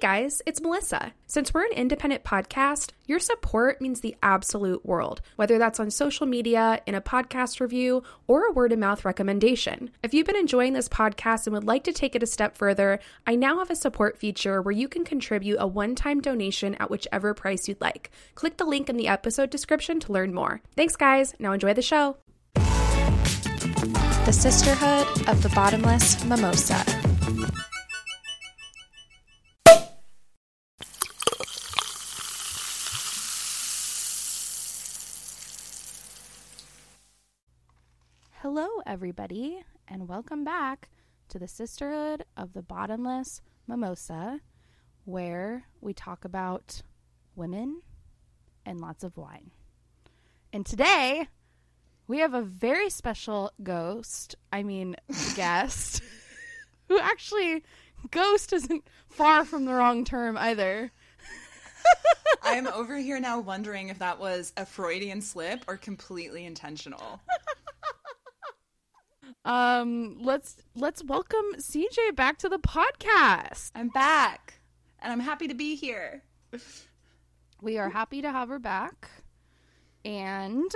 guys, it's Melissa. Since we're an independent podcast, your support means the absolute world, whether that's on social media, in a podcast review, or a word of mouth recommendation. If you've been enjoying this podcast and would like to take it a step further, I now have a support feature where you can contribute a one time donation at whichever price you'd like. Click the link in the episode description to learn more. Thanks, guys. Now enjoy the show. The Sisterhood of the Bottomless Mimosa. Hello, everybody, and welcome back to the Sisterhood of the Bottomless Mimosa, where we talk about women and lots of wine. And today, we have a very special ghost, I mean, guest, who actually, ghost isn't far from the wrong term either. I'm over here now wondering if that was a Freudian slip or completely intentional. Um, let's let's welcome CJ back to the podcast. I'm back and I'm happy to be here. We are happy to have her back. And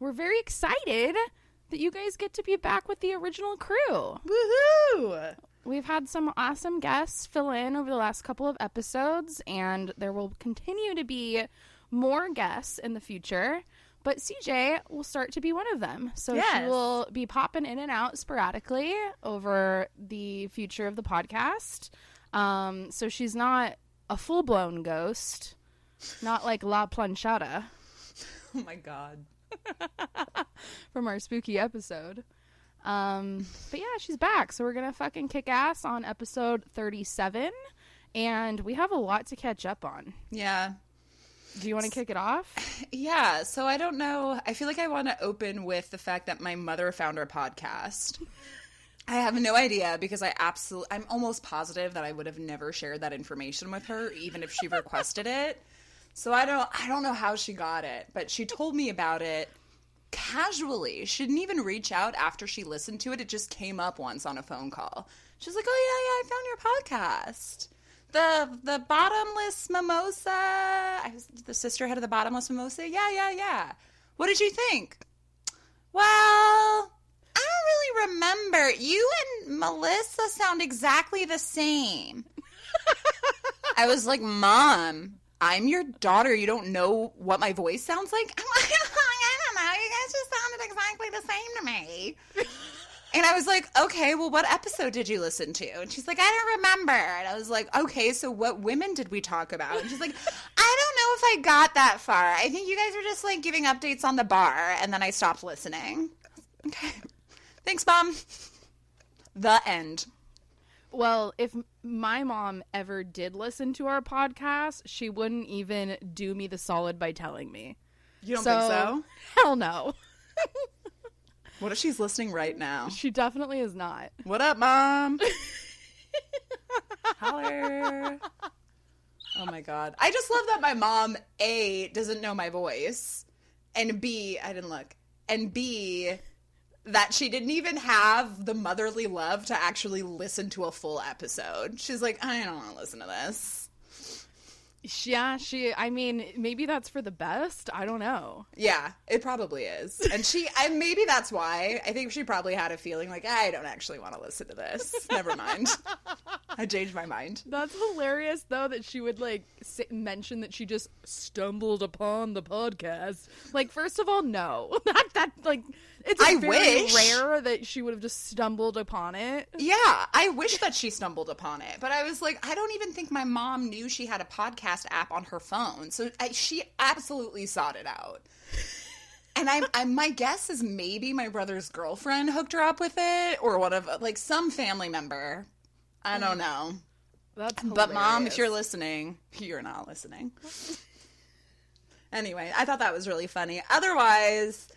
we're very excited that you guys get to be back with the original crew. Woohoo! We've had some awesome guests fill in over the last couple of episodes, and there will continue to be more guests in the future. But CJ will start to be one of them. So she will be popping in and out sporadically over the future of the podcast. Um, so she's not a full blown ghost, not like La Planchada Oh my god. from our spooky episode. Um, but yeah, she's back. So we're gonna fucking kick ass on episode thirty-seven, and we have a lot to catch up on. Yeah. Do you want to kick it off? Yeah, so I don't know. I feel like I want to open with the fact that my mother found our podcast. I have no idea because I absolutely I'm almost positive that I would have never shared that information with her even if she requested it. So I don't I don't know how she got it, but she told me about it casually. She didn't even reach out after she listened to it. It just came up once on a phone call. She was like, "Oh yeah, yeah, I found your podcast." The the bottomless mimosa, I was, the sisterhood of the bottomless mimosa. Yeah, yeah, yeah. What did you think? Well, I don't really remember. You and Melissa sound exactly the same. I was like, Mom, I'm your daughter. You don't know what my voice sounds like? I'm like, I don't know. You guys just sounded exactly the same to me. And I was like, okay, well, what episode did you listen to? And she's like, I don't remember. And I was like, okay, so what women did we talk about? And she's like, I don't know if I got that far. I think you guys were just like giving updates on the bar. And then I stopped listening. Okay. Thanks, Mom. The end. Well, if my mom ever did listen to our podcast, she wouldn't even do me the solid by telling me. You don't So- think so? Hell no. What if she's listening right now? She definitely is not. What up, Mom? Holler. Oh my god. I just love that my mom A doesn't know my voice and B I didn't look. And B that she didn't even have the motherly love to actually listen to a full episode. She's like, I don't want to listen to this. Yeah, she. I mean, maybe that's for the best. I don't know. Yeah, it probably is. And she, I, maybe that's why. I think she probably had a feeling like, I don't actually want to listen to this. Never mind. I changed my mind. That's hilarious, though, that she would like mention that she just stumbled upon the podcast. Like, first of all, no, that that like it's I very wish. rare that she would have just stumbled upon it. Yeah, I wish that she stumbled upon it, but I was like, I don't even think my mom knew she had a podcast app on her phone, so I, she absolutely sought it out. And I, I, my guess is maybe my brother's girlfriend hooked her up with it, or one of like some family member. I don't mm. know. That's But mom, if you're listening, you're not listening. anyway, I thought that was really funny. Otherwise,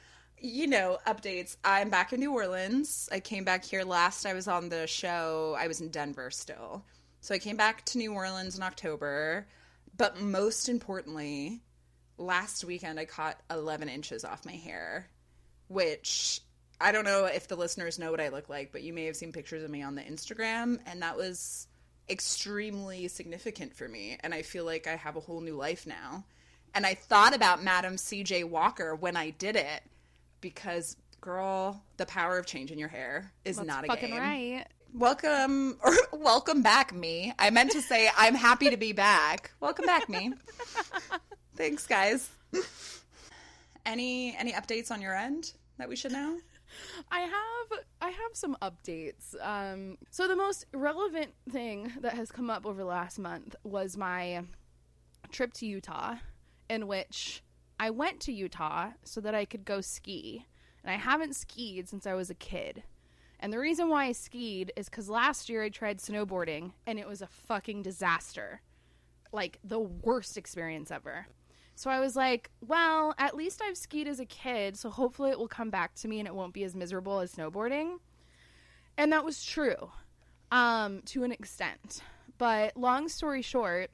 you know, updates. I'm back in New Orleans. I came back here last I was on the show. I was in Denver still. So I came back to New Orleans in October. But most importantly, last weekend I caught 11 inches off my hair, which I don't know if the listeners know what I look like, but you may have seen pictures of me on the Instagram, and that was extremely significant for me. And I feel like I have a whole new life now. And I thought about Madam CJ Walker when I did it because, girl, the power of changing your hair is That's not a fucking game. right. Welcome or welcome back, me. I meant to say I'm happy to be back. Welcome back, me. Thanks, guys. Any any updates on your end that we should know? I have I have some updates. Um, so the most relevant thing that has come up over the last month was my trip to Utah, in which I went to Utah so that I could go ski, and I haven't skied since I was a kid. And the reason why I skied is because last year I tried snowboarding and it was a fucking disaster. Like the worst experience ever. So I was like, well, at least I've skied as a kid, so hopefully it will come back to me and it won't be as miserable as snowboarding. And that was true um, to an extent. But long story short,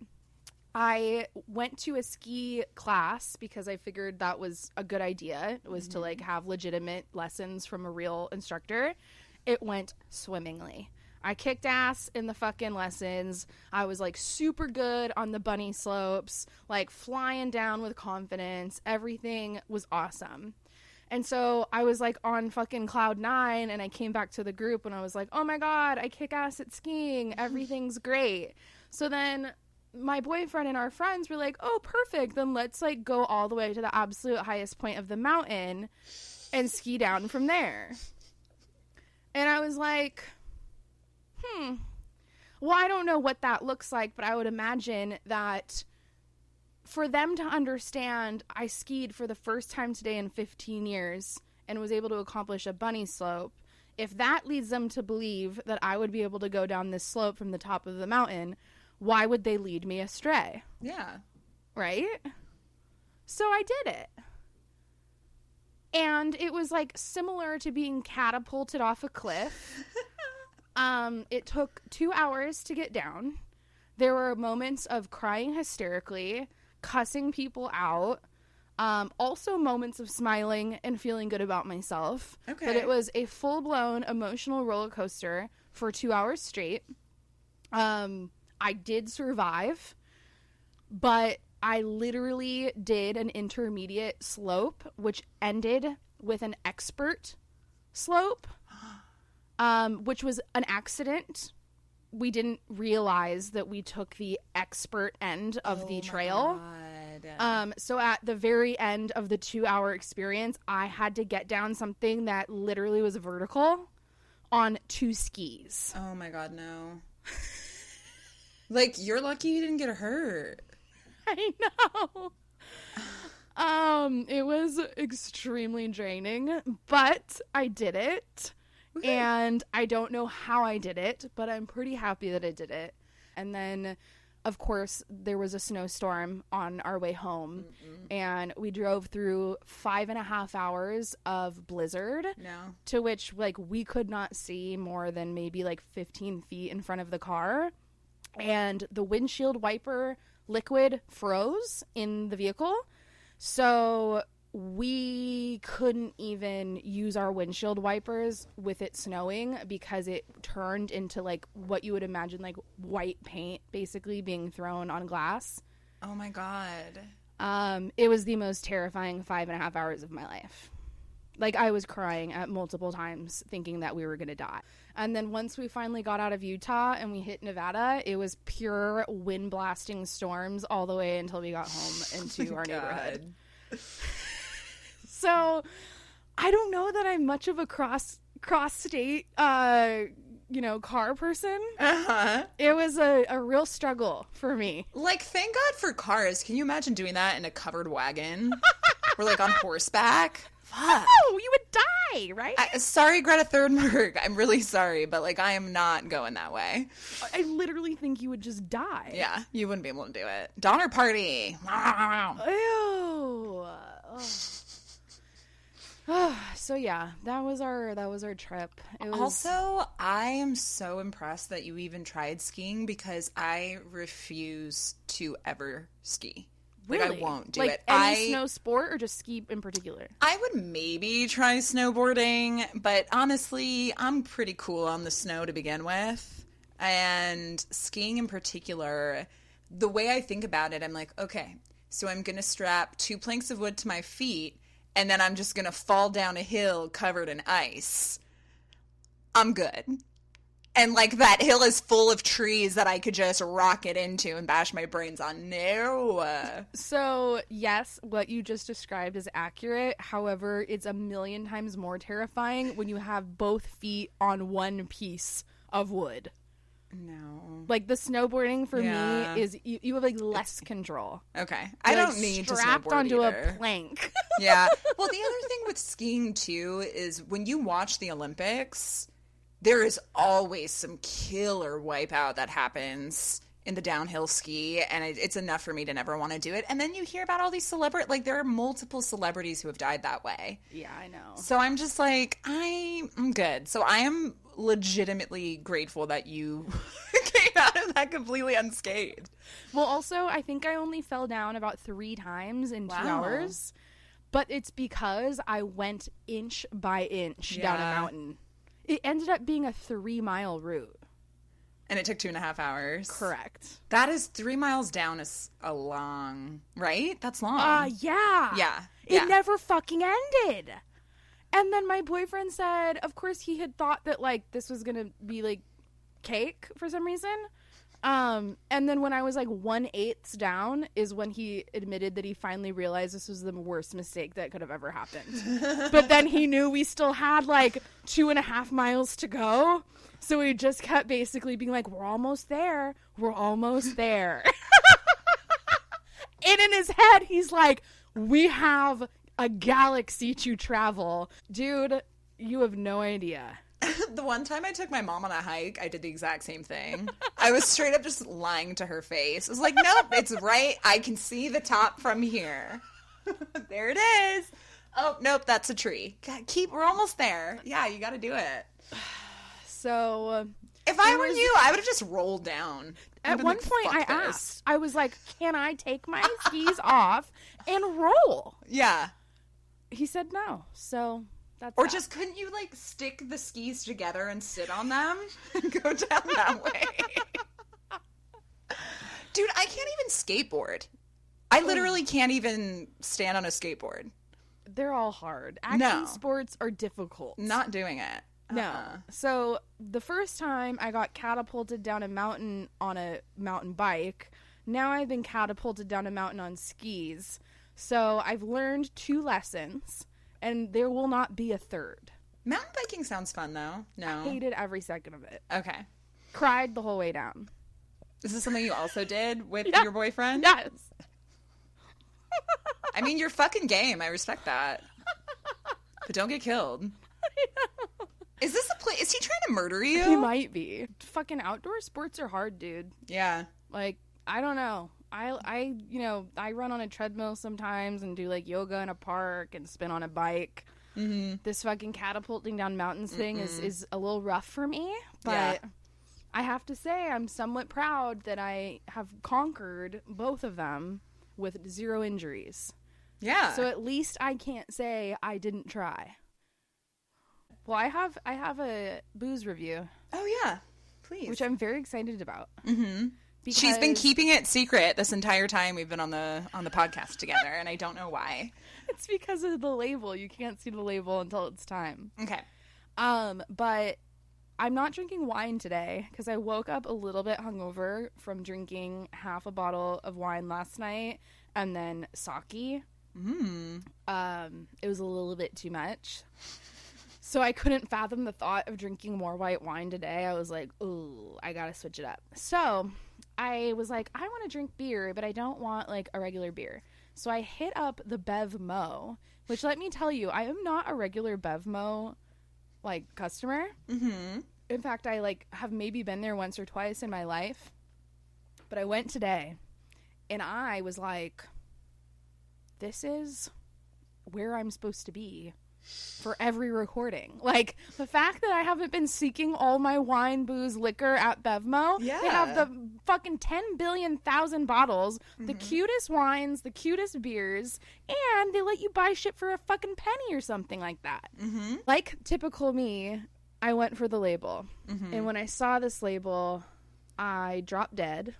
I went to a ski class because I figured that was a good idea. It was to like mm-hmm. have legitimate lessons from a real instructor. It went swimmingly. I kicked ass in the fucking lessons. I was like super good on the bunny slopes, like flying down with confidence. Everything was awesome. And so I was like on fucking cloud nine, and I came back to the group and I was like, oh my God, I kick ass at skiing. Everything's great. So then my boyfriend and our friends were like, oh, perfect. Then let's like go all the way to the absolute highest point of the mountain and ski down from there. And I was like, hmm. Well, I don't know what that looks like, but I would imagine that for them to understand I skied for the first time today in 15 years and was able to accomplish a bunny slope, if that leads them to believe that I would be able to go down this slope from the top of the mountain, why would they lead me astray? Yeah. Right? So I did it. And it was like similar to being catapulted off a cliff. um, it took two hours to get down. There were moments of crying hysterically, cussing people out, um, also moments of smiling and feeling good about myself. Okay. But it was a full blown emotional roller coaster for two hours straight. Um, I did survive, but I literally did an intermediate slope, which ended with an expert slope, um, which was an accident. We didn't realize that we took the expert end of the trail. Um, so at the very end of the two hour experience, I had to get down something that literally was vertical on two skis. oh my god, no. like you're lucky you didn't get hurt. I know. Um, it was extremely draining, but I did it. And I don't know how I did it, but I'm pretty happy that I did it. And then, of course, there was a snowstorm on our way home, and we drove through five and a half hours of blizzard No. to which like we could not see more than maybe like 15 feet in front of the car and the windshield wiper liquid froze in the vehicle so we couldn't even use our windshield wipers with it snowing because it turned into like what you would imagine like white paint basically being thrown on glass Oh my god. um, it was the most terrifying five and a half hours of my life. Like I was crying at multiple times, thinking that we were gonna die. And then once we finally got out of Utah and we hit Nevada, it was pure wind blasting storms all the way until we got home into our neighborhood. So I don't know that I'm much of a cross cross state uh you know car person. Uh-huh. It was a, a real struggle for me. Like, thank God for cars. Can you imagine doing that in a covered wagon? or like on horseback? Fuck. Oh, you would die, right? I, sorry, Greta Thunberg. I'm really sorry, but like, I am not going that way. I literally think you would just die. Yeah, you wouldn't be able to do it. Donner Party. Ew. Ugh. so yeah, that was our that was our trip. It was Also, I am so impressed that you even tried skiing because I refuse to ever ski. Like, really I won't do like it. Any I snow sport or just ski in particular? I would maybe try snowboarding, but honestly, I'm pretty cool on the snow to begin with. And skiing in particular, the way I think about it, I'm like, okay, so I'm going to strap two planks of wood to my feet and then I'm just going to fall down a hill covered in ice. I'm good. And like that hill is full of trees that I could just rocket into and bash my brains on. No. So, yes, what you just described is accurate. However, it's a million times more terrifying when you have both feet on one piece of wood. No. Like the snowboarding for Yeah. me is you, you have like less control. Okay. I You're, don't like, need to strapped onto either. a plank. yeah. Well, the other thing with skiing too is when you watch the Olympics, there is always some killer wipeout that happens in the downhill ski, and it, it's enough for me to never want to do it. And then you hear about all these celebrity, like there are multiple celebrities who have died that way. yeah, I know. So I'm just like, I- I'm good. So I am legitimately grateful that you came out of that completely unscathed. Well, also, I think I only fell down about three times in two hours, but it's because I went inch by inch down a mountain. It ended up being a three mile route. And it took two and a half hours. Correct. That is three miles down is a long, right? That's long. Uh, yeah. yeah. It yeah. never fucking ended. And then my boyfriend said, of course, he had thought that, like, this was going to be, like, cake for some reason. Um, and then when I was like one eighths down is when he admitted that he finally realized this was the worst mistake that could have ever happened. but then he knew we still had like two and a half miles to go. So he just kept basically being like, We're almost there. We're almost there. and in his head, he's like, We have a galaxy to travel. Dude, you have no idea. the one time I took my mom on a hike, I did the exact same thing. I was straight up just lying to her face. I was like, nope, it's right. I can see the top from here. there it is. Oh, nope, that's a tree. God, keep, we're almost there. Yeah, you got to do it. So uh, If I were was- you, I would have just rolled down. At one like, point, I this." asked, I was like, Can I take my skis off and roll? Yeah. He said no. So that's Or that. just couldn't you like stick the skis together and sit on them and go down that way? Dude, I can't even skateboard. I literally oh. can't even stand on a skateboard. they're all hard. Action No. sports are difficult. Not doing it. No. Uh-uh. So the first time I got catapulted down a mountain on a mountain bike. Now I've been catapulted down a mountain on skis. So I've learned two lessons, and there will not be a third. Mountain biking sounds fun though. No. I Hated every second of it. Okay. Cried the whole way down. Is this something you also did with Yeah. your boyfriend? Yes. I mean, you're fucking game. I respect that. But don't get killed. Is this a place? Is he trying to murder you? He might be. Fucking outdoor sports are hard, dude. Yeah. Like, I don't know. I I you know, I run on a treadmill sometimes and do like yoga in a park and spin on a bike. Mm-hmm. This fucking catapulting down mountains thing is is a little rough for me, but Yeah. I have to say I'm somewhat proud that I have conquered both of them with zero injuries. Yeah. So at least I can't say I didn't try. Well, I have I have a booze review, oh yeah. Please. which I'm very excited about. mm-hmm. She's been keeping it secret this entire time we've been on the on the podcast together, and I don't know why. It's because of the label. You can't see the label until it's time. Okay. Um, but I'm not drinking wine today because I woke up a little bit hungover from drinking half a bottle of wine last night and then sake. Mm. Um, it was a little bit too much. So I couldn't fathom the thought of drinking more white wine today. I was like, "Ooh, I got to switch it up." So, I was like, "I want to drink beer, but I don't want like a regular beer." So I hit up the Bev Mo, which let me tell you, I am not a regular Bev Mo like customer. Mm-hmm. In fact, I like have maybe been there once or twice in my life. But I went today and I was like this is where I'm supposed to be for every recording. Like the fact that I haven't been seeking all my wine, booze, liquor at Bevmo. Yeah. They have the fucking 10 billion thousand bottles, the cutest wines, the cutest beers, and they let you buy shit for a fucking penny or something like that. Mm-hmm. Like typical me, I went for the label. And when I saw this label, I dropped dead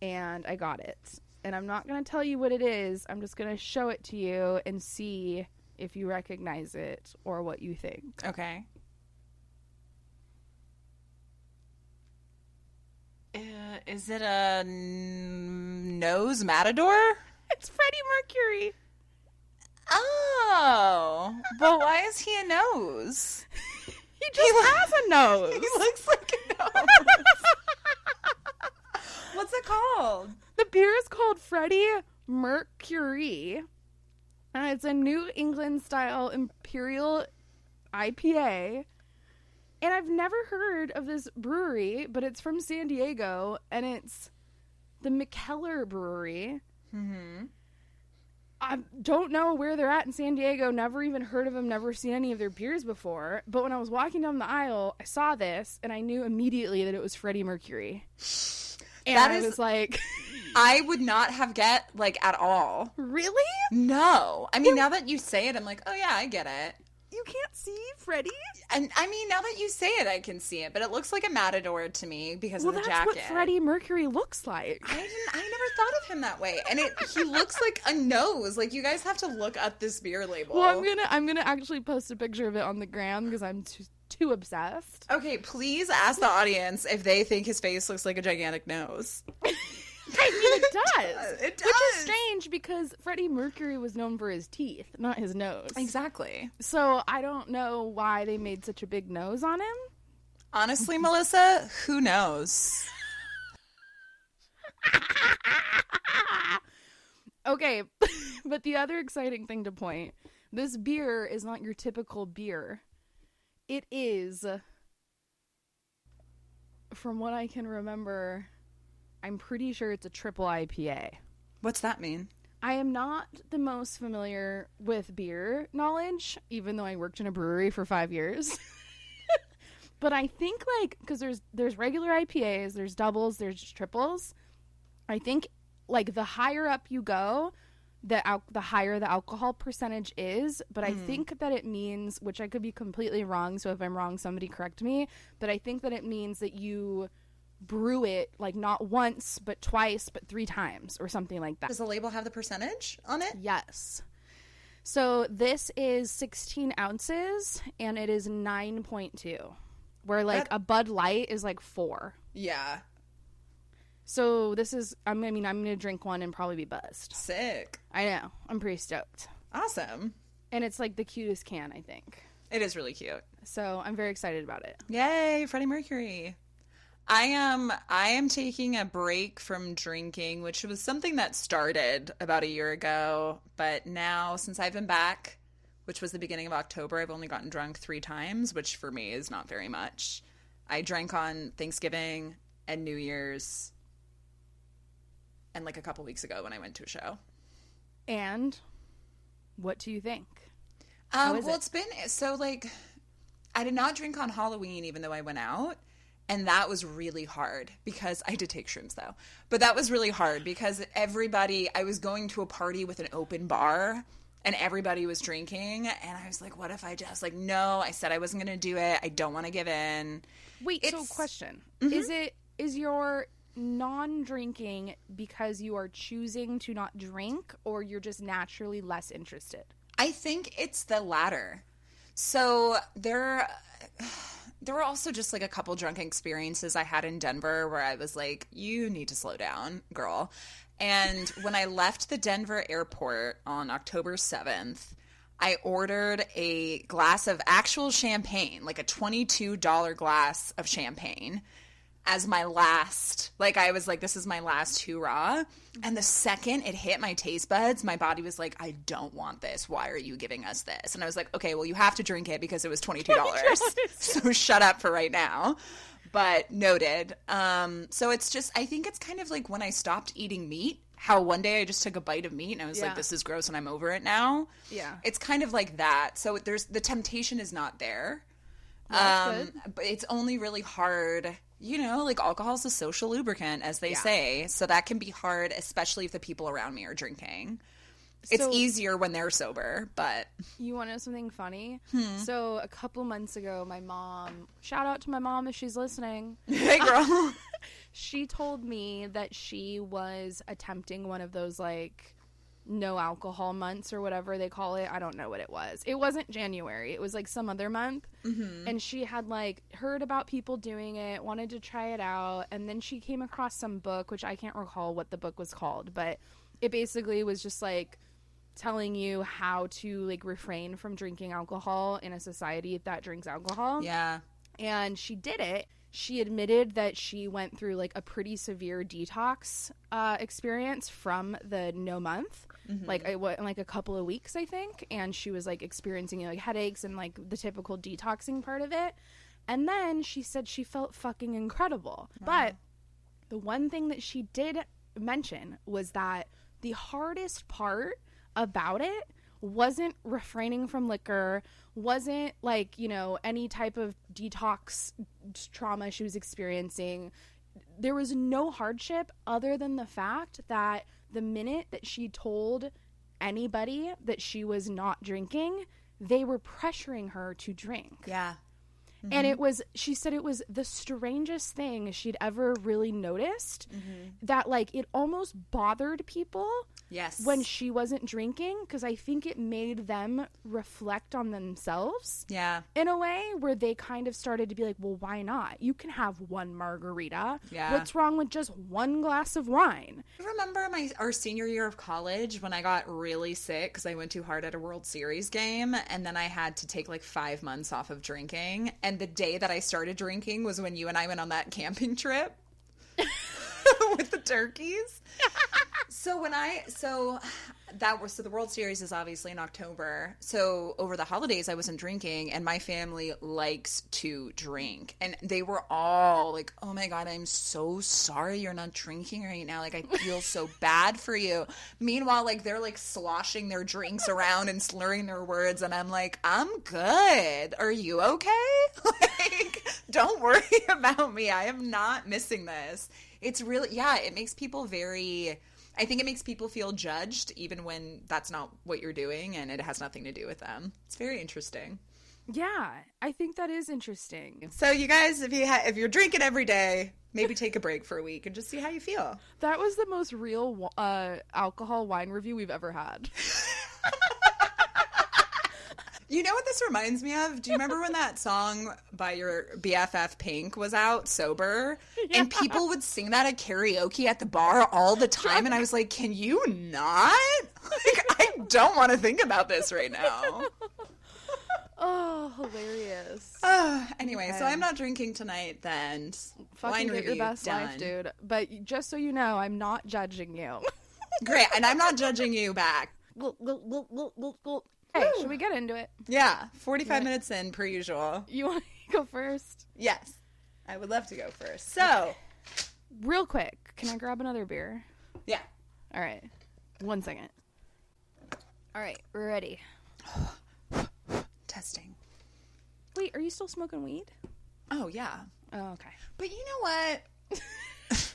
and I got it. And I'm not going to tell you what it is. I'm just going to show it to you and see if you recognize it or what you think. Okay. Uh, is it a n- nose matador? It's Freddie Mercury. Oh, but why is he a nose? He just lo- has a nose. He looks like a nose. What's it called? The beer is called Freddie Mercury. And it's a New England style imperial IPA. And I've never heard of this brewery, but it's from San Diego and it's the Mikkeller Brewery. Mm-hmm. I don't know where they're at in San Diego. Never even heard of them. Never seen any of their beers before. But when I was walking down the aisle, I saw this and I knew immediately that it was Freddie Mercury. And That I is- was like, I would not have get like at all. really? No, I mean now that you say it, I'm like, oh yeah, I get it. You can't see Freddie? And I mean now that you say it, I can see it, but it looks like a matador to me because Well, of the that's jacket. what Freddie Mercury looks like. I didn't. I never thought of him that way, and it he looks like a nose. Like you guys have to look at this beer label. Well, I'm gonna I'm gonna actually post a picture of it on the gram because I'm too too obsessed. Okay, please ask the audience if they think his face looks like a gigantic nose. I mean, it does. It does. Which is strange because Freddie Mercury was known for his teeth, not his nose. Exactly. So I don't know why they made such a big nose on him. Honestly, Melissa, who knows? Okay, but the other exciting thing to point this beer is not your typical beer. It is, from what I can remember, I'm pretty sure it's a triple IPA. What's that mean? I am not the most familiar with beer knowledge, even though I worked in a brewery for five years. but I think like because there's there's regular IPAs, there's doubles, there's triples. I think like the higher up you go, the al- the higher the alcohol percentage is. But I hmm. think that it means, which I could be completely wrong. So if I'm wrong, somebody correct me. But I think that it means that you brew it like not once but twice but three times or something like that Does the label have the percentage on it? Yes. So this is 16 ounces and it is 9.2. Where like That- a Bud Light is like four. Yeah. So this is, I'm- I mean, I'm going to drink one and probably be buzzed. Sick. I know. I'm pretty stoked. Awesome. And it's like the cutest can, I think. It is really cute. So I'm very excited about it. Yay, Freddie Mercury. I am I am taking a break from drinking, which was something that started about a year ago, but now since I've been back, which was the beginning of October, I've only gotten drunk 3 times, which for me is not very much. I drank on Thanksgiving and New Year's and like a couple weeks ago when I went to a show. And what do you think? Um, well, it? it's been so like I did not drink on Halloween, even though I went out, and that was really hard because I did take shrooms though. But that was really hard because everybody. I was going to a party with an open bar. And everybody was drinking, and I was like, "What if I just like no?" I said I wasn't going to do it. I don't want to give in. Wait, so It's- question. Mm-hmm. Is it, is your non drinking because you are choosing to not drink or you're just naturally less interested? I think it's the latter. So there there were also just like a couple drunk experiences I had in Denver where I was like, you need to slow down, girl. And when I left the Denver airport on October 7th, I ordered a glass of actual champagne, like a $22 glass of champagne as my last like i was like this is my last hurrah and the second it hit my taste buds my body was like i don't want this. Why are you giving us this? And i was like okay well you have to drink it because it was $22 so shut up for right now. But noted. Um so it's just i think it's kind of like when i stopped eating meat how one day i just took a bite of meat and i was Yeah. like this is gross and i'm over it now. Yeah. it's kind of like that. So there's the temptation is not there. That's um, but it's only really hard. You know, like alcohol is a social lubricant, as they Yeah. say. So that can be hard, especially if the people around me are drinking. It's easier when they're sober, but You want to know something funny? Hmm. So a couple months ago, my mom, shout out to my mom if she's listening. hey girl. She told me that she was attempting one of those like no alcohol months or whatever they call it. I don't know what it was. It wasn't January. It was like some other month. Mm-hmm. And she had like heard about people doing it, wanted to try it out, and then she came across some book which I can't recall what the book was called, but it basically was just like telling you how to like refrain from drinking alcohol in a society that drinks alcohol yeah. and she did it. She admitted that she went through like a pretty severe detox uh, experience from the no month, Mm-hmm. like it went like a couple of weeks, I think, and she was like experiencing like headaches and like the typical detoxing part of it. And then she said she felt fucking incredible. But the one thing that she did mention was that the hardest part about it wasn't refraining from liquor, wasn't like, you know, any type of detox trauma she was experiencing. There was no hardship other than the fact that the minute that she told anybody that she was not drinking, they were pressuring her to drink. Yeah. And it mm-hmm. was, she said it was the strangest thing she'd ever really noticed mm-hmm. that, like, it almost bothered people Yes. when she wasn't drinking because I think it made them reflect on themselves Yeah. in a way where they kind of started to be like, well, why not? You can have one margarita. Yeah. What's wrong with just one glass of wine? I remember my our senior year of college when I got really sick because I went too hard at a World Series game, and then I had to take like five months off of drinking. And the day that I started drinking was when you and I went on that camping trip with the turkeys. so when I so that was so the World Series is obviously in October. So over the holidays I wasn't drinking and my family likes to drink. And they were all like, "Oh my god, I'm so sorry you're not drinking right now. Like I feel so bad for you." Meanwhile, like they're like sloshing their drinks around and slurring their words and I'm like, "I'm good. Are you okay?" like don't worry about me. I am not missing this. It's really yeah, it makes people very I think it makes people feel judged even when that's not what you're doing and it has nothing to do with them. It's very interesting. Yeah, I think that is interesting. So you guys, if you ha- if you're drinking every day, maybe take a break for a week and just see how you feel. That was the most real uh, alcohol wine review we've ever had. You know what this reminds me of? Do you remember when that song by your BFF Pink was out, Sober? And people would sing that at karaoke at the bar all the time. And I was like, can you not? Like, I don't want to think about this right now. Oh, hilarious. Uh, anyway, so I'm not drinking tonight then. Fucking get your best life, dude. But just so you know, I'm not judging you. Great. And I'm not judging you back. Hey, should we get into it? Yeah, 45 minutes in, per usual. You want to go first? Yes, I would love to go first. So, Real quick, can I grab another beer? yeah. All right. One second. All right, we're ready. Testing. Wait, are you still smoking weed? Oh, yeah. Oh, okay. But you know what?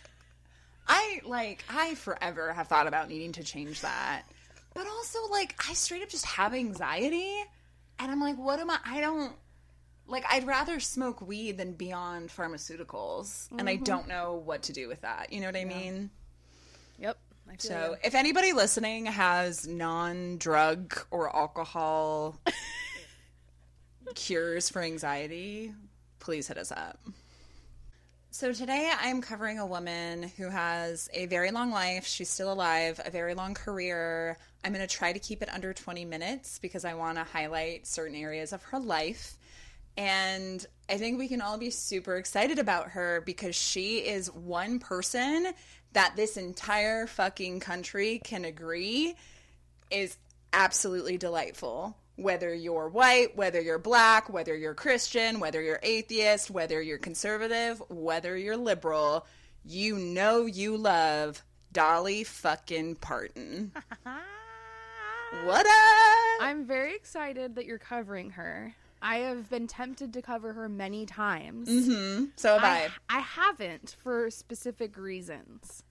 I like I forever have thought about needing to change that. But also like I straight up just have anxiety and I'm like what am I I don't like I'd rather smoke weed than be on pharmaceuticals and I mm-hmm. don't know what to do with that. You know what I mean? Yep. I So, ya. if anybody listening has non-drug or alcohol cures for anxiety, please hit us up. So, today I'm covering a woman who has a very long life. She's still alive, a very long career. I'm going to try to keep it under 20 minutes because I want to highlight certain areas of her life. And I think we can all be super excited about her because she is one person that this entire fucking country can agree is absolutely delightful. Whether you're white, whether you're black, whether you're Christian, whether you're atheist, whether you're conservative, whether you're liberal, you know you love Dolly fucking Parton. what up? I'm very excited that you're covering her. I have been tempted to cover her many times. Mm-hmm. So have I. I, I haven't for specific reasons.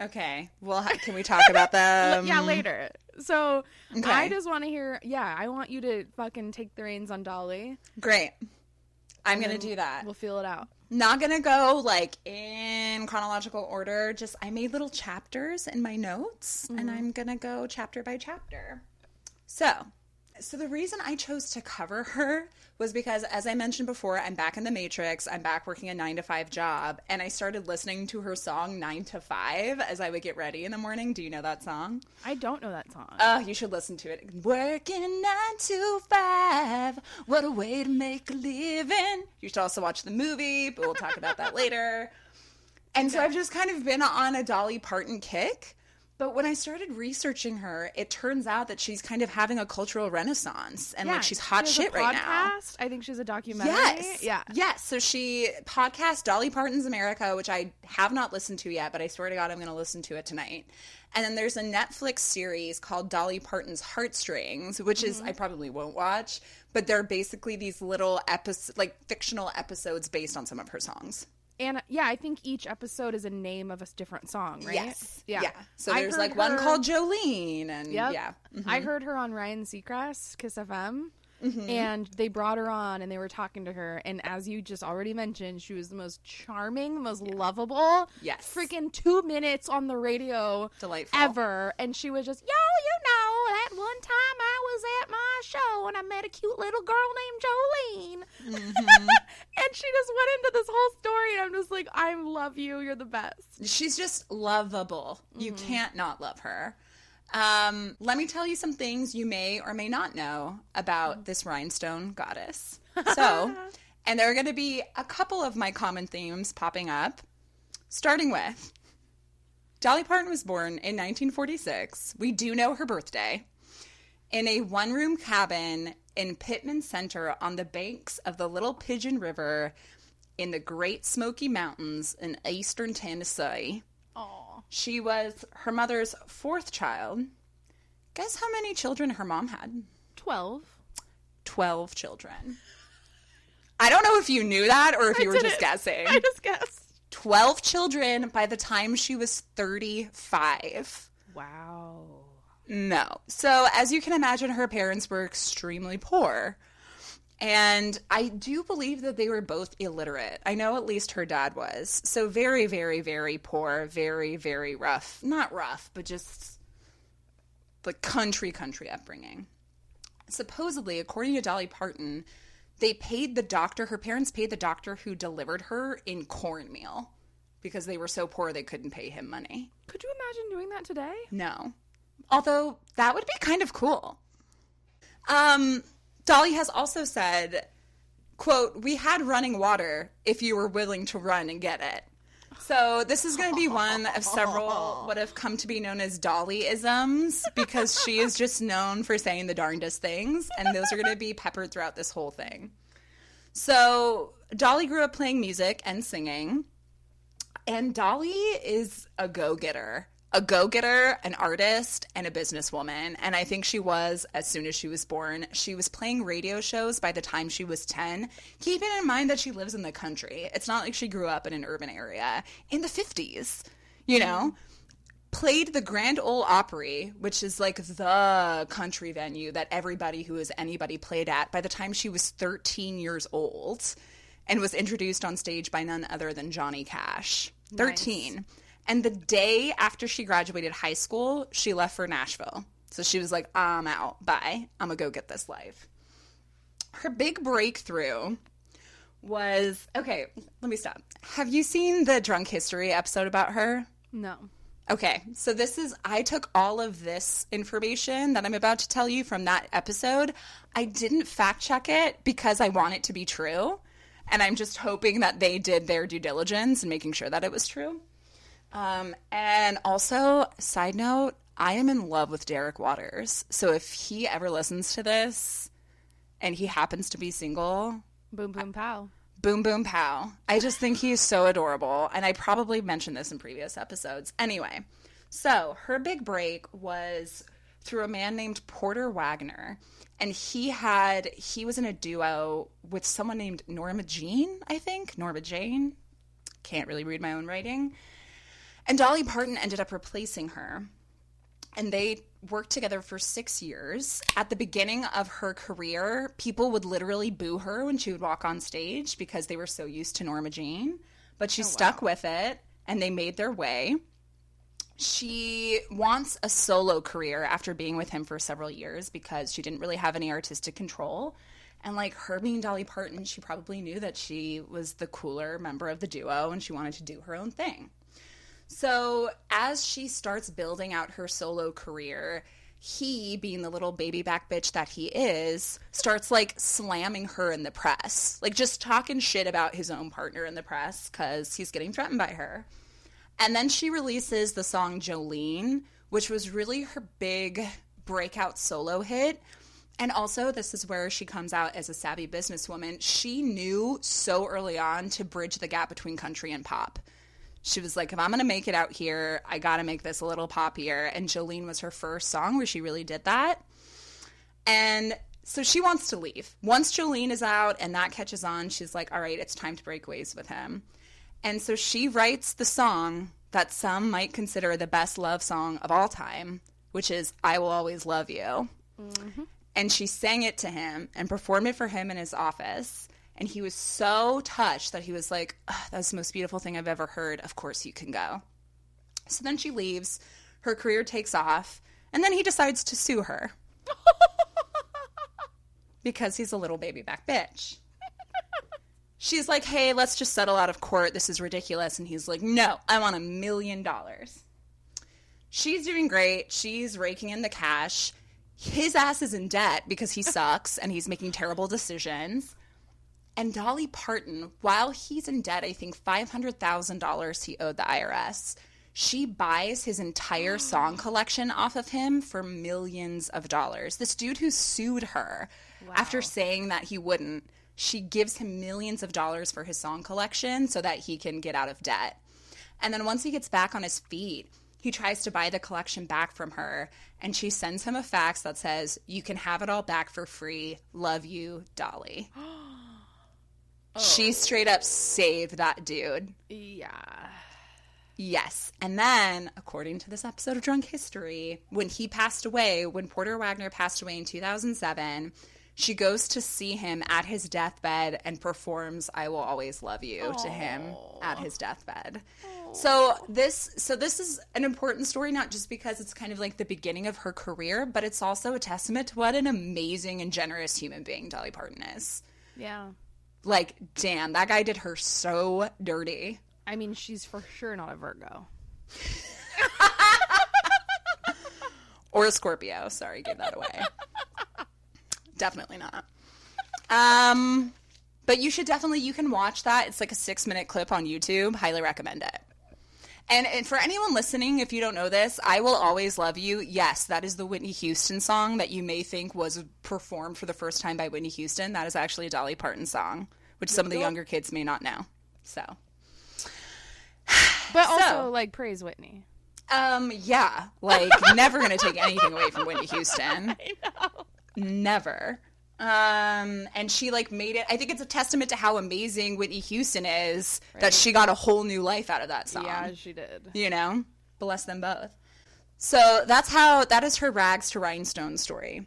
Okay. Well, can we talk about them? yeah, later. So Okay. I just want to hear. Yeah, I want you to fucking take the reins on Dolly. Great. I'm going to do that. We'll feel it out. Not going to go like in chronological order. Just I made little chapters in my notes and mm-hmm. I'm going to go chapter by chapter. So, so the reason I chose to cover her was because as I mentioned before, I'm back in the Matrix. I'm back working a 9 to 5 job and I started listening to her song 9 to 5 as I would get ready in the morning. Do you know that song? I don't know that song. Oh, you should listen to it. Working nine to five. What a way to make a living. You should also watch the movie, but we'll talk about that later. And so I've just kind of been on a Dolly Parton kick. But when I started researching her, it turns out that she's kind of having a cultural renaissance and like she's hot she shit right now. podcast. I think she's a documentary. Yes. Yeah. Yes. So she podcast Dolly Parton's America, which I have not listened to yet, but I swear to God I'm going to listen to it tonight. And then there's a Netflix series called Dolly Parton's Heartstrings, which is I mm-hmm. probably won't watch, but they're basically these little episodes, like fictional episodes based on some of her songs. And uh, yeah, I think each episode is a name of a different song, right? Yes. Yeah. Yeah. So there's like one called Jolene, and Yep. yeah. I mm-hmm. heard her on Ryan Seacrest, Kiss FM. Mm-hmm. And they brought her on and they were talking to her. And as you just already mentioned, she was the most charming, most lovable. Yes. Freaking two minutes on the radio Delightful. ever. And she was just, yo, you know, that one time I was at my show and I met a cute little girl named Jolene. Mm-hmm. and she just went into this whole story. And I'm just like, I love you. You're the best. She's just lovable. You Mm-hmm. can't not love her. Um, let me tell you some things you may or may not know about this rhinestone goddess. So, and there are going to be a couple of my common themes popping up, starting with Dolly Parton was born in 1946. We do know her birthday in a one room cabin in Pittman Center on the banks of the Little Pigeon River in the Great Smoky Mountains in eastern Tennessee. She was her mother's fourth child. Guess how many children her mom had? 12. 12 children. I don't know if you knew that or if you were just didn't. guessing. I just guessed. 12 children by the time she was 35. Wow. No. So, as you can imagine, her parents were extremely poor. And I do believe that they were both illiterate. I know at least her dad was. So, very, very, very poor, very, very rough. Not rough, but just the country, country upbringing. Supposedly, according to Dolly Parton, they paid the doctor, her parents paid the doctor who delivered her in cornmeal because they were so poor they couldn't pay him money. Could you imagine doing that today? No. Although that would be kind of cool. Um, Dolly has also said, quote, we had running water if you were willing to run and get it. So this is going to be one of several what have come to be known as Dolly-isms because she is just known for saying the darndest things, and those are going to be peppered throughout this whole thing. So Dolly grew up playing music and singing. And Dolly is a go getter, a go getter, an artist, and a businesswoman. And I think she was as soon as she was born. She was playing radio shows by the time she was 10, keeping in mind that she lives in the country. It's not like she grew up in an urban area in the 50s, you know? Mm-hmm. Played the Grand Ole Opry, which is like the country venue that everybody who is anybody played at by the time she was 13 years old and was introduced on stage by none other than Johnny Cash. 13. And the day after she graduated high school, she left for Nashville. So she was like, I'm out. Bye. I'm going to go get this life. Her big breakthrough was okay, let me stop. Have you seen the Drunk History episode about her? No. Okay, so this is I took all of this information that I'm about to tell you from that episode. I didn't fact check it because I want it to be true, and I'm just hoping that they did their due diligence and making sure that it was true. Um, and also, side note, I am in love with Derek Waters. So if he ever listens to this and he happens to be single, Boom, boom, pow. Boom Boom Pow. I just think he's so adorable. And I probably mentioned this in previous episodes. Anyway, so her big break was through a man named Porter Wagoner. And he had, he was in a duo with someone named Norma Jean, I think. Norma Jane. Can't really read my own writing. And Dolly Parton ended up replacing her. And they worked together for six years. At the beginning of her career, people would literally boo her when she would walk on stage because they were so used to Norma Jean. But she oh, stuck with it and they made their way. She wants a solo career after being with him for several years because she didn't really have any artistic control. And like her being Dolly Parton, she probably knew that she was the cooler member of the duo and she wanted to do her own thing. So, as she starts building out her solo career, he, being the little baby back bitch that he is, starts like slamming her in the press. Like just talking shit about his own partner in the press because he's getting threatened by her. And then she releases the song Jolene, which was really her big breakout solo hit. And also, this is where she comes out as a savvy businesswoman. She knew so early on to bridge the gap between country and pop. She was like, if I'm going to make it out here, I got to make this a little poppier. And Jolene was her first song where she really did that. And so she wants to leave. Once Jolene is out and that catches on, she's like, all right, it's time to break ways with him. And so she writes the song that some might consider the best love song of all time, which is I Will Always Love You. Mm-hmm. And she sang it to him and performed it for him in his office. And he was so touched that he was like, That's the most beautiful thing I've ever heard. Of course you can go. So then she leaves. Her career takes off. And then he decides to sue her because he's a little baby back bitch. She's like, hey, let's just settle out of court. This is ridiculous. And he's like, no, I want a million dollars. She's doing great. She's raking in the cash. His ass is in debt because he sucks and he's making terrible decisions. And Dolly Parton, while he's in debt, I think $500,000 he owed the IRS, she buys his entire song collection off of him for millions of dollars. This dude who sued her after saying that he wouldn't, she gives him millions of dollars for his song collection so that he can get out of debt. And then once he gets back on his feet, he tries to buy the collection back from her, and she sends him a fax that says, You can have it all back for free. Love you, Dolly. She oh. straight up saved that dude. Yeah. Yes. And then, according to this episode of Drunk History, when he passed away, when Porter Wagoner passed away in 2007, she goes to see him at his deathbed and performs I Will Always Love You to him at his deathbed. So this so this is an important story not just because it's kind of like the beginning of her career, but it's also a testament to what an amazing and generous human being Dolly Parton is. Yeah. Like, damn, that guy did her so dirty. I mean, she's for sure not a Virgo. or a Scorpio. Sorry, gave that away. definitely not. Um, but you should definitely you can watch that. It's like a six minute clip on YouTube. Highly recommend it. And, and for anyone listening, if you don't know this, I Will Always Love You. Yes, that is the Whitney Houston song that you may think was performed for the first time by Whitney Houston. That is actually a Dolly Parton song, which some of the younger kids may not know. So, But So- also, like, praise Whitney. um, yeah, like never going to take anything away from Whitney Houston. I know. Never. Um, and she like made it. I think it's a testament to how amazing Whitney Houston is that she got a whole new life out of that song. Yeah, she did. you know, bless them both. So that's how that is her rags to rhinestone story.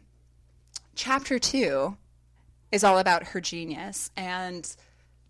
Chapter two is all about her genius, and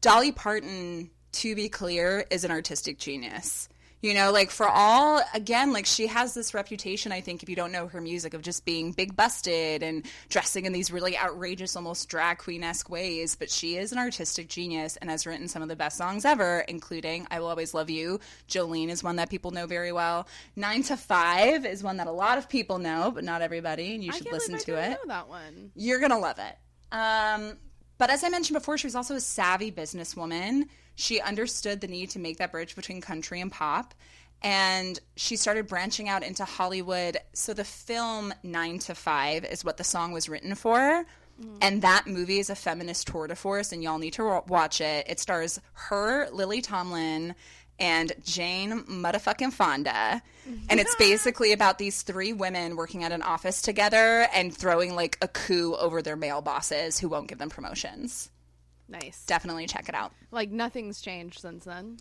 Dolly Parton, to be clear, is an artistic genius. You know, like for all, again, like she has this reputation, I think, if you don't know her music, of just being big busted and dressing in these really outrageous, almost drag queen esque ways. But she is an artistic genius and has written some of the best songs ever, including I Will Always Love You. Jolene is one that people know very well. Nine to Five is one that a lot of people know, but not everybody, and you should listen to I it. know that one. You're gonna love it. Um, but as I mentioned before, she was also a savvy businesswoman. She understood the need to make that bridge between country and pop. And she started branching out into Hollywood. So the film Nine to Five is what the song was written for. Mm. And that movie is a feminist tour de force, and y'all need to watch it. It stars her, Lily Tomlin, and Jane motherfucking Fonda. Mm-hmm. And it's basically about these three women working at an office together and throwing like a coup over their male bosses who won't give them promotions. Nice. Definitely check it out. Like, nothing's changed since then.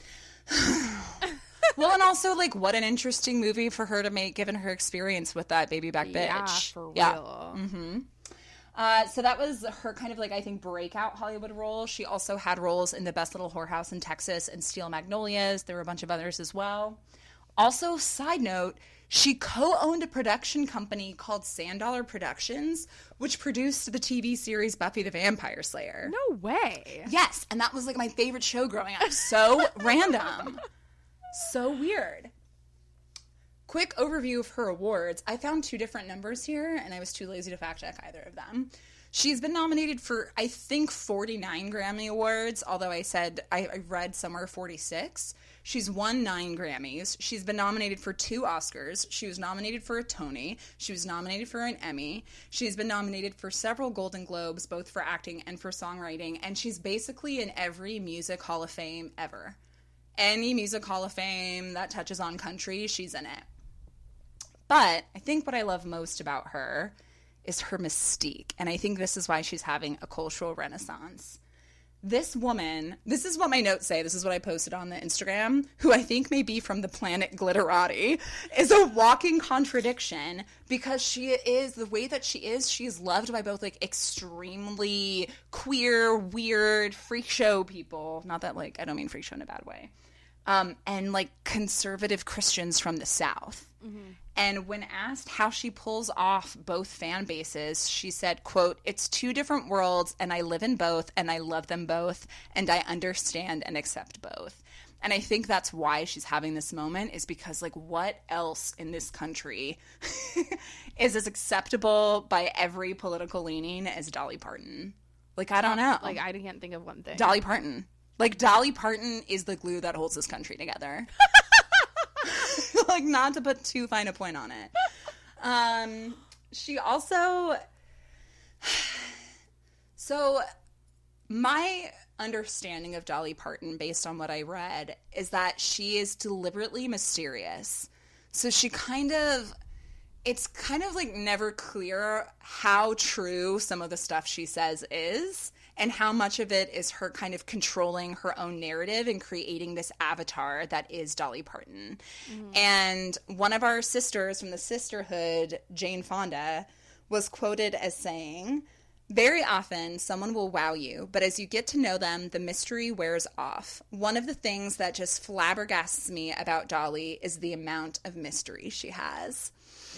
well, and also like what an interesting movie for her to make, given her experience with that baby back bitch. Yeah, for real. Yeah. Uh, so that was her kind of like I think breakout Hollywood role. She also had roles in The Best Little Whorehouse in Texas and Steel Magnolias. There were a bunch of others as well. Also, side note, she co-owned a production company called Sand Dollar Productions, which produced the TV series Buffy the Vampire Slayer. No way. Yes, and that was like my favorite show growing up. So random. So weird. Quick overview of her awards. I found two different numbers here, and I was too lazy to fact check either of them. She's been nominated for, I think, 49 Grammy Awards, although I said I, I read somewhere 46. She's won nine Grammys. She's been nominated for two Oscars. She was nominated for a Tony. She was nominated for an Emmy. She's been nominated for several Golden Globes, both for acting and for songwriting. And she's basically in every music hall of fame ever. Any music hall of fame that touches on country, she's in it. But I think what I love most about her is her mystique. And I think this is why she's having a cultural renaissance. This woman, this is what my notes say, this is what I posted on the Instagram, who I think may be from the planet Glitterati, is a walking contradiction because she is, the way that she is, she is loved by both like extremely queer, weird, freak show people. Not that like, I don't mean freak show in a bad way. Um, and like conservative Christians from the South. And when asked how she pulls off both fan bases, she said, quote, "It's two different worlds and I live in both and I love them both and I understand and accept both." And I think that's why she's having this moment is because like what else in this country is as acceptable by every political leaning as Dolly Parton? Like I don't know. Like I can't think of one thing. Dolly Parton. Like Dolly Parton is the glue that holds this country together. like not to put too fine a point on it. Um she also so my understanding of Dolly Parton based on what I read is that she is deliberately mysterious. So she kind of it's kind of like never clear how true some of the stuff she says is and how much of it is her kind of controlling her own narrative and creating this avatar that is Dolly Parton. Mm-hmm. And one of our sisters from the sisterhood, Jane Fonda, was quoted as saying, very often, someone will wow you, but as you get to know them, the mystery wears off. One of the things that just flabbergasts me about Dolly is the amount of mystery she has.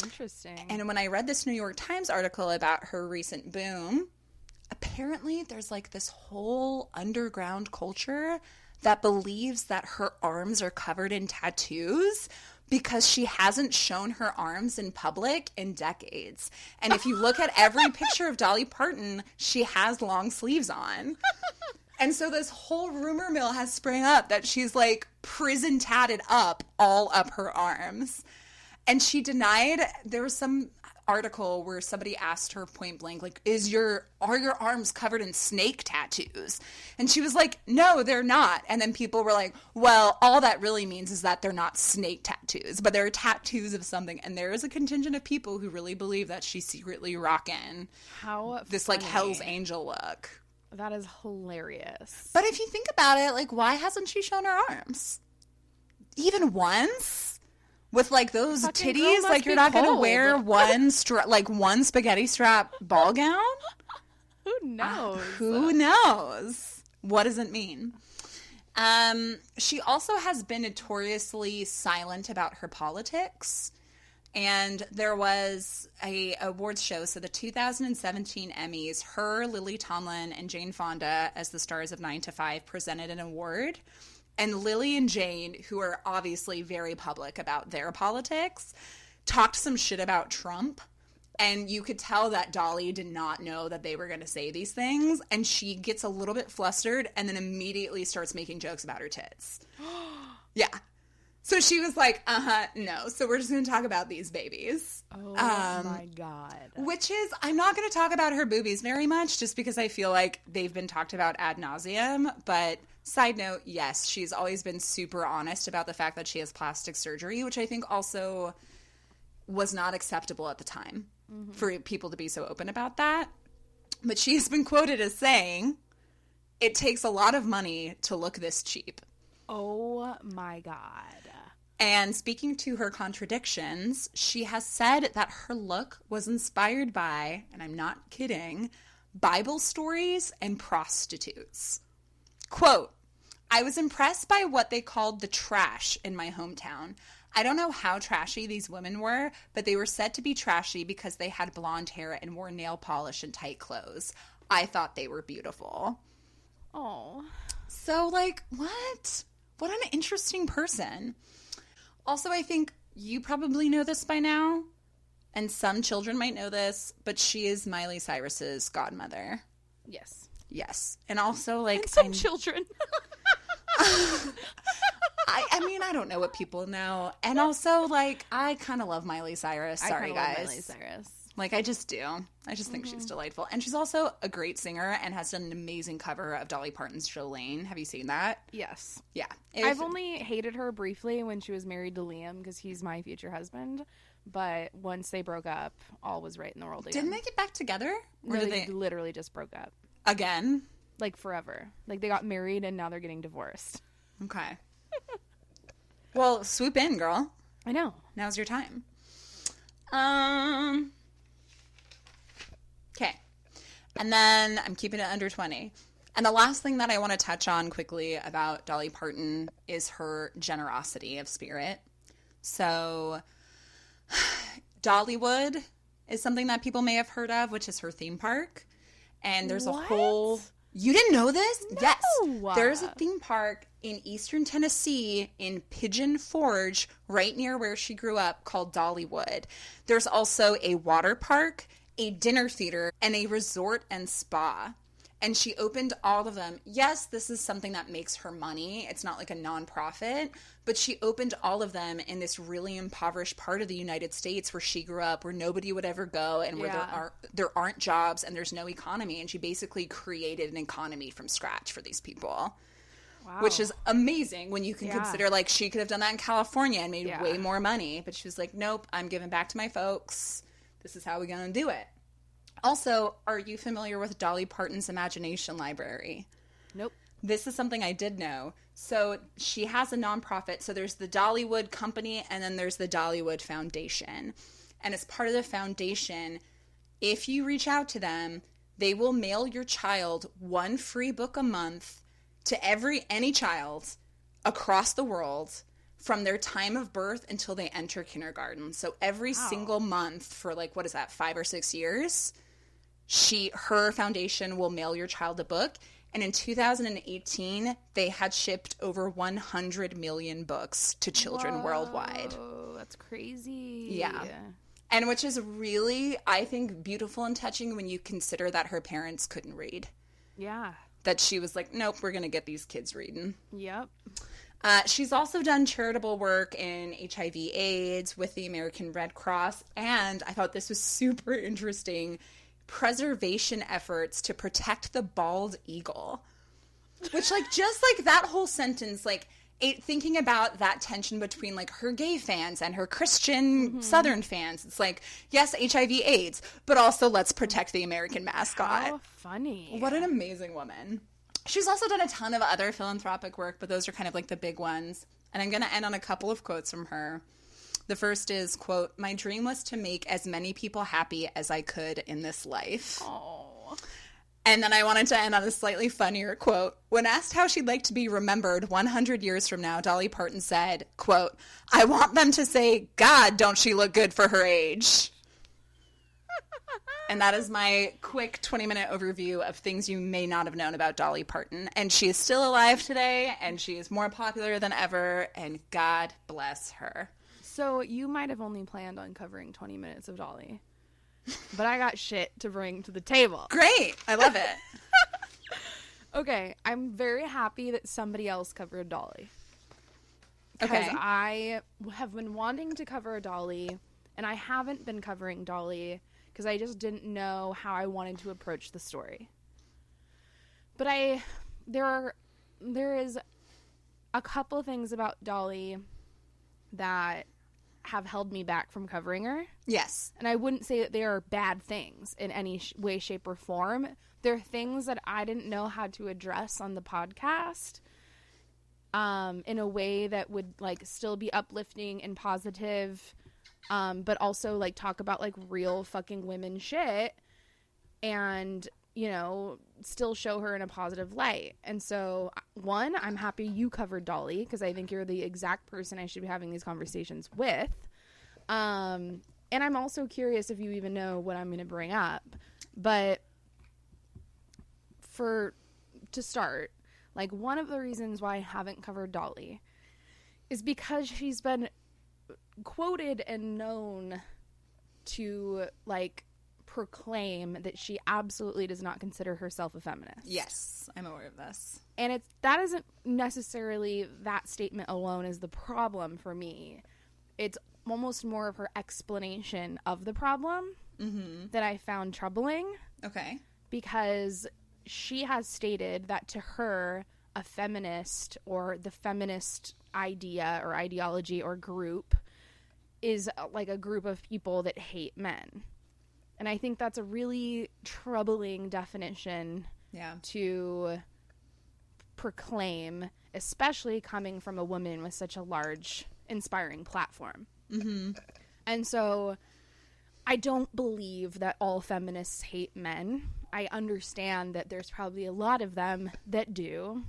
Interesting. And when I read this New York Times article about her recent boom, apparently there's like this whole underground culture that believes that her arms are covered in tattoos because she hasn't shown her arms in public in decades. And if you look at every picture of Dolly Parton, she has long sleeves on. And so this whole rumor mill has sprang up that she's like prison tatted up all up her arms. And she denied there was some article where somebody asked her point blank like is your are your arms covered in snake tattoos? And she was like no they're not. And then people were like well all that really means is that they're not snake tattoos but they're tattoos of something. And there is a contingent of people who really believe that she's secretly rocking How this like hell's angel look. That is hilarious. but if you think about it like why hasn't she shown her arms? Even once with like those titties like you're not gonna wear one stra- like one spaghetti strap ball gown? Who knows? who knows? What does it mean? Um she also has been notoriously silent about her politics. And there was a awards show so the 2017 emmys her lily tomlin and jane fonda as the stars of 9 to 5 presented an award and lily and jane who are obviously very public about their politics talked some shit about trump and you could tell that Dolly did not know that they were going to say these things. And she gets a little bit flustered and then immediately starts making jokes about her tits. yeah. So she was like, uh huh, no. So we're just going to talk about these babies. Oh Um, my god. Which is, I'm not going to talk about her boobies very much just because I feel like they've been talked about ad nauseum. But side note, yes, she's always been super honest about the fact that she has plastic surgery, which I think also was not acceptable at the time mm-hmm. for people to be so open about that. But she has been quoted as saying, it takes a lot of money to look this cheap. Oh my god. And speaking to her contradictions, she has said that her look was inspired by, and I'm not kidding, Bible stories and prostitutes. Quote, I was impressed by what they called the trash in my hometown. I don't know how trashy these women were, but they were said to be trashy because they had blonde hair and wore nail polish and tight clothes. I thought they were beautiful. Oh. So, like, what? What an interesting person. Also, I think you probably know this by now, and some children might know this, but she is Miley Cyrus's godmother. Yes. Yes. And also, like, And some I'm- children. I, I mean, I don't know what people know. And also, like, I kind of love Miley Cyrus. Sorry, guys. Miley Cyrus. Like, I just do. I just think she's mm-hmm. delightful. And she's also a great singer and has done an amazing cover of Dolly Parton's Jolene. Have you seen that? Yes. Yeah. I've only hated her briefly when she was married to Liam because he's my future husband. But once they broke up, all was right in the world again. Didn't they get back together? Or No, did they they? literally just broke up. Again? Like forever. Like they got married and now they're getting divorced. Okay. well, swoop in, girl. I know. Now's your time. Um. Okay. And then I'm keeping it under 20. And the last thing that I want to touch on quickly about Dolly Parton is her generosity of spirit. So, Dollywood is something that people may have heard of, which is her theme park. And there's What? a whole. You didn't know this? Yes. No. There's a theme park in eastern Tennessee in Pigeon Forge, right near where she grew up, called Dollywood. There's also a water park, a dinner theater, and a resort and spa. And she opened all of them. Yes, this is something that makes her money. It's not like a nonprofit, but she opened all of them in this really impoverished part of the United States where she grew up, where nobody would ever go, and where there are there aren't jobs and there's no economy. And she basically created an economy from scratch for these people Wow. which is amazing when you can Yeah. consider like she could have done that in California and made Yeah. way more money. But she was like, nope, I'm giving back to my folks. This is how we're going to do it. Also, are you familiar with Dolly Parton's Imagination Library? Nope. This is something I did know. So she has a nonprofit. So there's the Dollywood Company and then there's the Dollywood Foundation. And as part of the foundation, if you reach out to them, they will mail your child one free book a month to every any child across the world from their time of birth until they enter kindergarten. So every single month for like what is that, 5 or 6 years, she her foundation will mail your child a book and in 2018 they had shipped over 100 million books to children worldwide Oh, that's crazy. Yeah. and which is really i think beautiful and touching when you consider that her parents couldn't read Yeah. that she was like nope we're going to get these kids reading Yep. uh, she's also done charitable work in hiv aids with the american red cross and i thought this was super interesting preservation efforts to protect the bald eagle which like just like that whole sentence like it, thinking about that tension between like her gay fans and her christian mm-hmm. southern fans it's like yes hiv aids but also let's protect the american mascot How funny. what an amazing woman. She's also done a ton of other philanthropic work, but those are kind of like the big ones. And I'm going to end on a couple of quotes from her. The first is, quote, "My dream was to make as many people happy as I could in this life." Oh. And then I wanted to end on a slightly funnier quote. When asked how she'd like to be remembered 100 years from now, Dolly Parton said, quote, "I want them to say, "God, don't she look good for her age?" And that is my quick 20 minute overview of things you may not have known about Dolly Parton. And she is still alive today, and she is more popular than ever, and God bless her. So you might have only planned on covering 20 minutes of Dolly. But I got shit to bring to the table. Great. I love it. Okay, I'm very happy that somebody else covered Dolly. Because Okay. I have been wanting to cover Dolly, and I haven't been covering Dolly because I just didn't know how I wanted to approach the story. But I, there are, there is a couple of things about Dolly that have held me back from covering her. Yes. And I wouldn't say that they are bad things in any sh- way, shape, or form. They're things that I didn't know how to address on the podcast um, in a way that would like still be uplifting and positive, um, but also like talk about like real fucking women shit and you know still show her in a positive light. And so one, I'm happy you covered Dolly because I think you're the exact person I should be having these conversations with. Um, and I'm also curious if you even know what I'm going to bring up. But for to start, like one of the reasons why I haven't covered Dolly is because she's been quoted and known to like proclaim that she absolutely does not consider herself a feminist. Yes, I'm aware of this. And it's that isn't necessarily that statement alone is the problem for me. It's almost more of her explanation of the problem that I found troubling Okay. because she has stated that to her, a feminist or the feminist idea or ideology or group is uh, like a group of people that hate men. And I think that's a really troubling definition Yeah. to proclaim, especially coming from a woman with such a large, inspiring platform. Mm-hmm. And so I don't believe that all feminists hate men. I understand that there's probably a lot of them that do.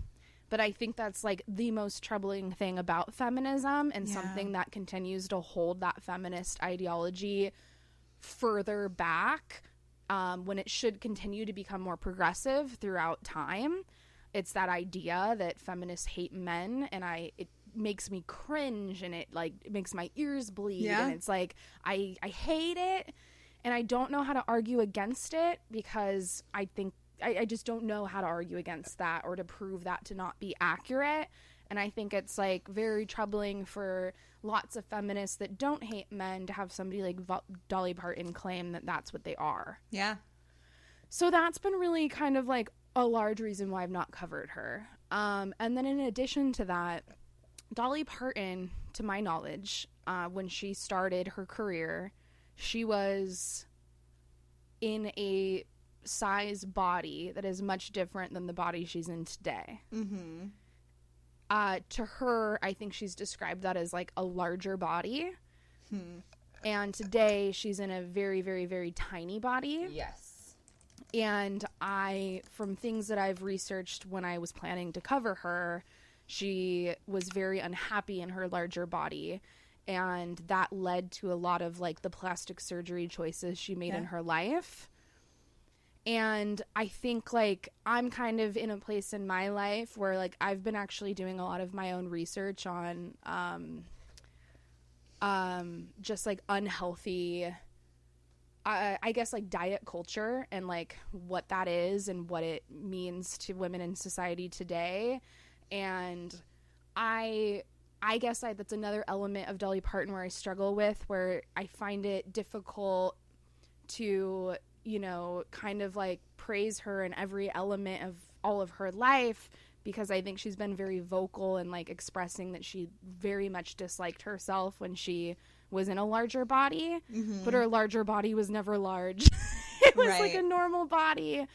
But I think that's like the most troubling thing about feminism and Yeah. something that continues to hold that feminist ideology further back um, when it should continue to become more progressive throughout time. It's that idea that feminists hate men, and I it makes me cringe, and it like it makes my ears bleed, Yeah. and it's like I I hate it, and I don't know how to argue against it because I think I, I just don't know how to argue against that or to prove that to not be accurate. And I think it's like very troubling for lots of feminists that don't hate men to have somebody like Vo- Dolly Parton claim that that's what they are. Yeah. So that's been really kind of like a large reason why I've not covered her. Um, and then in addition to that, Dolly Parton, to my knowledge, uh, when she started her career, she was in a size body that is much different than the body she's in today. Mm-hmm. Uh, to her, I think she's described that as like a larger body. And today she's in a very, very, very tiny body. Yes. And I, from things that I've researched when I was planning to cover her, she was very unhappy in her larger body. And that led to a lot of like the plastic surgery choices she made in her life. And I think like I'm kind of in a place in my life where like I've been actually doing a lot of my own research on um um just like unhealthy I, guess like diet culture and like what that is and what it means to women in society today. And i i guess I, that's another element of dolly parton where i struggle with where i find it difficult to you know kind of like praise her in every element of all of her life because i think she's been very vocal and like expressing that she very much disliked herself when she was in a larger body mm-hmm. but her larger body was never large. It was like a normal body.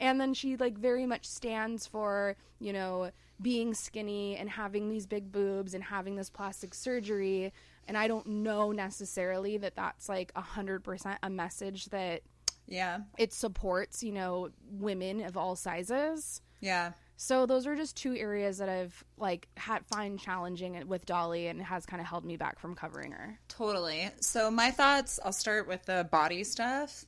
And then she like very much stands for you know being skinny and having these big boobs and having this plastic surgery. And i don't know necessarily that that's like a hundred percent a message that Yeah. it supports you know women of all sizes Yeah. so those are just two areas that i've like had find challenging with dolly and has kind of held me back from covering her Totally. So my thoughts, I'll start with the body stuff.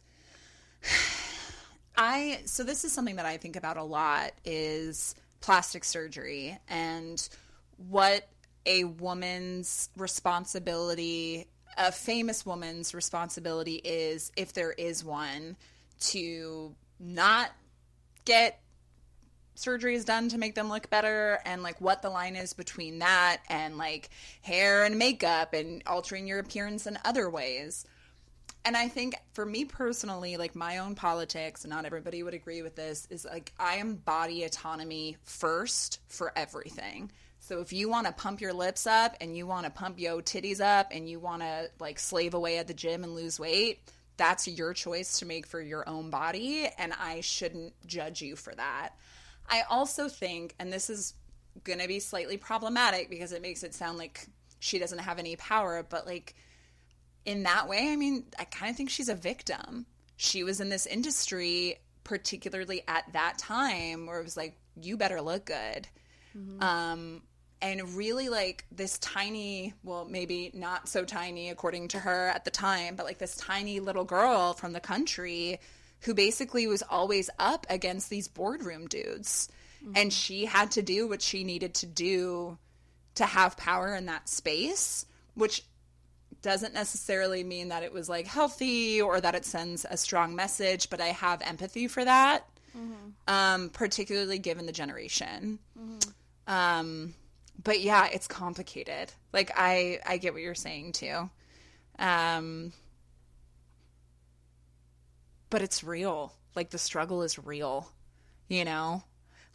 I so this is something that I think about a lot is plastic surgery and what a woman's responsibility, a famous woman's responsibility is if there is one to not get surgeries done to make them look better and like what the line is between that and like hair and makeup and altering your appearance in other ways. And I think for me personally, like my own politics, and not everybody would agree with this, is like I am body autonomy first for everything. So if you want to pump your lips up and you want to pump yo titties up and you want to like slave away at the gym and lose weight, that's your choice to make for your own body. And I shouldn't judge you for that. I also think, and this is gonna be slightly problematic because it makes it sound like she doesn't have any power, but like in that way, I mean, I kind of think she's a victim. She was in this industry, particularly at that time, where it was like, you better look good. Um, and really, like, this tiny, well, maybe not so tiny according to her at the time, but like this tiny little girl from the country who basically was always up against these boardroom dudes. And she had to do what she needed to do to have power in that space, which doesn't necessarily mean that it was like healthy or that it sends a strong message, but I have empathy for that, um, particularly given the generation. Um, but yeah, it's complicated. Like I, I get what you're saying too. Um, but it's real. Like the struggle is real, you know?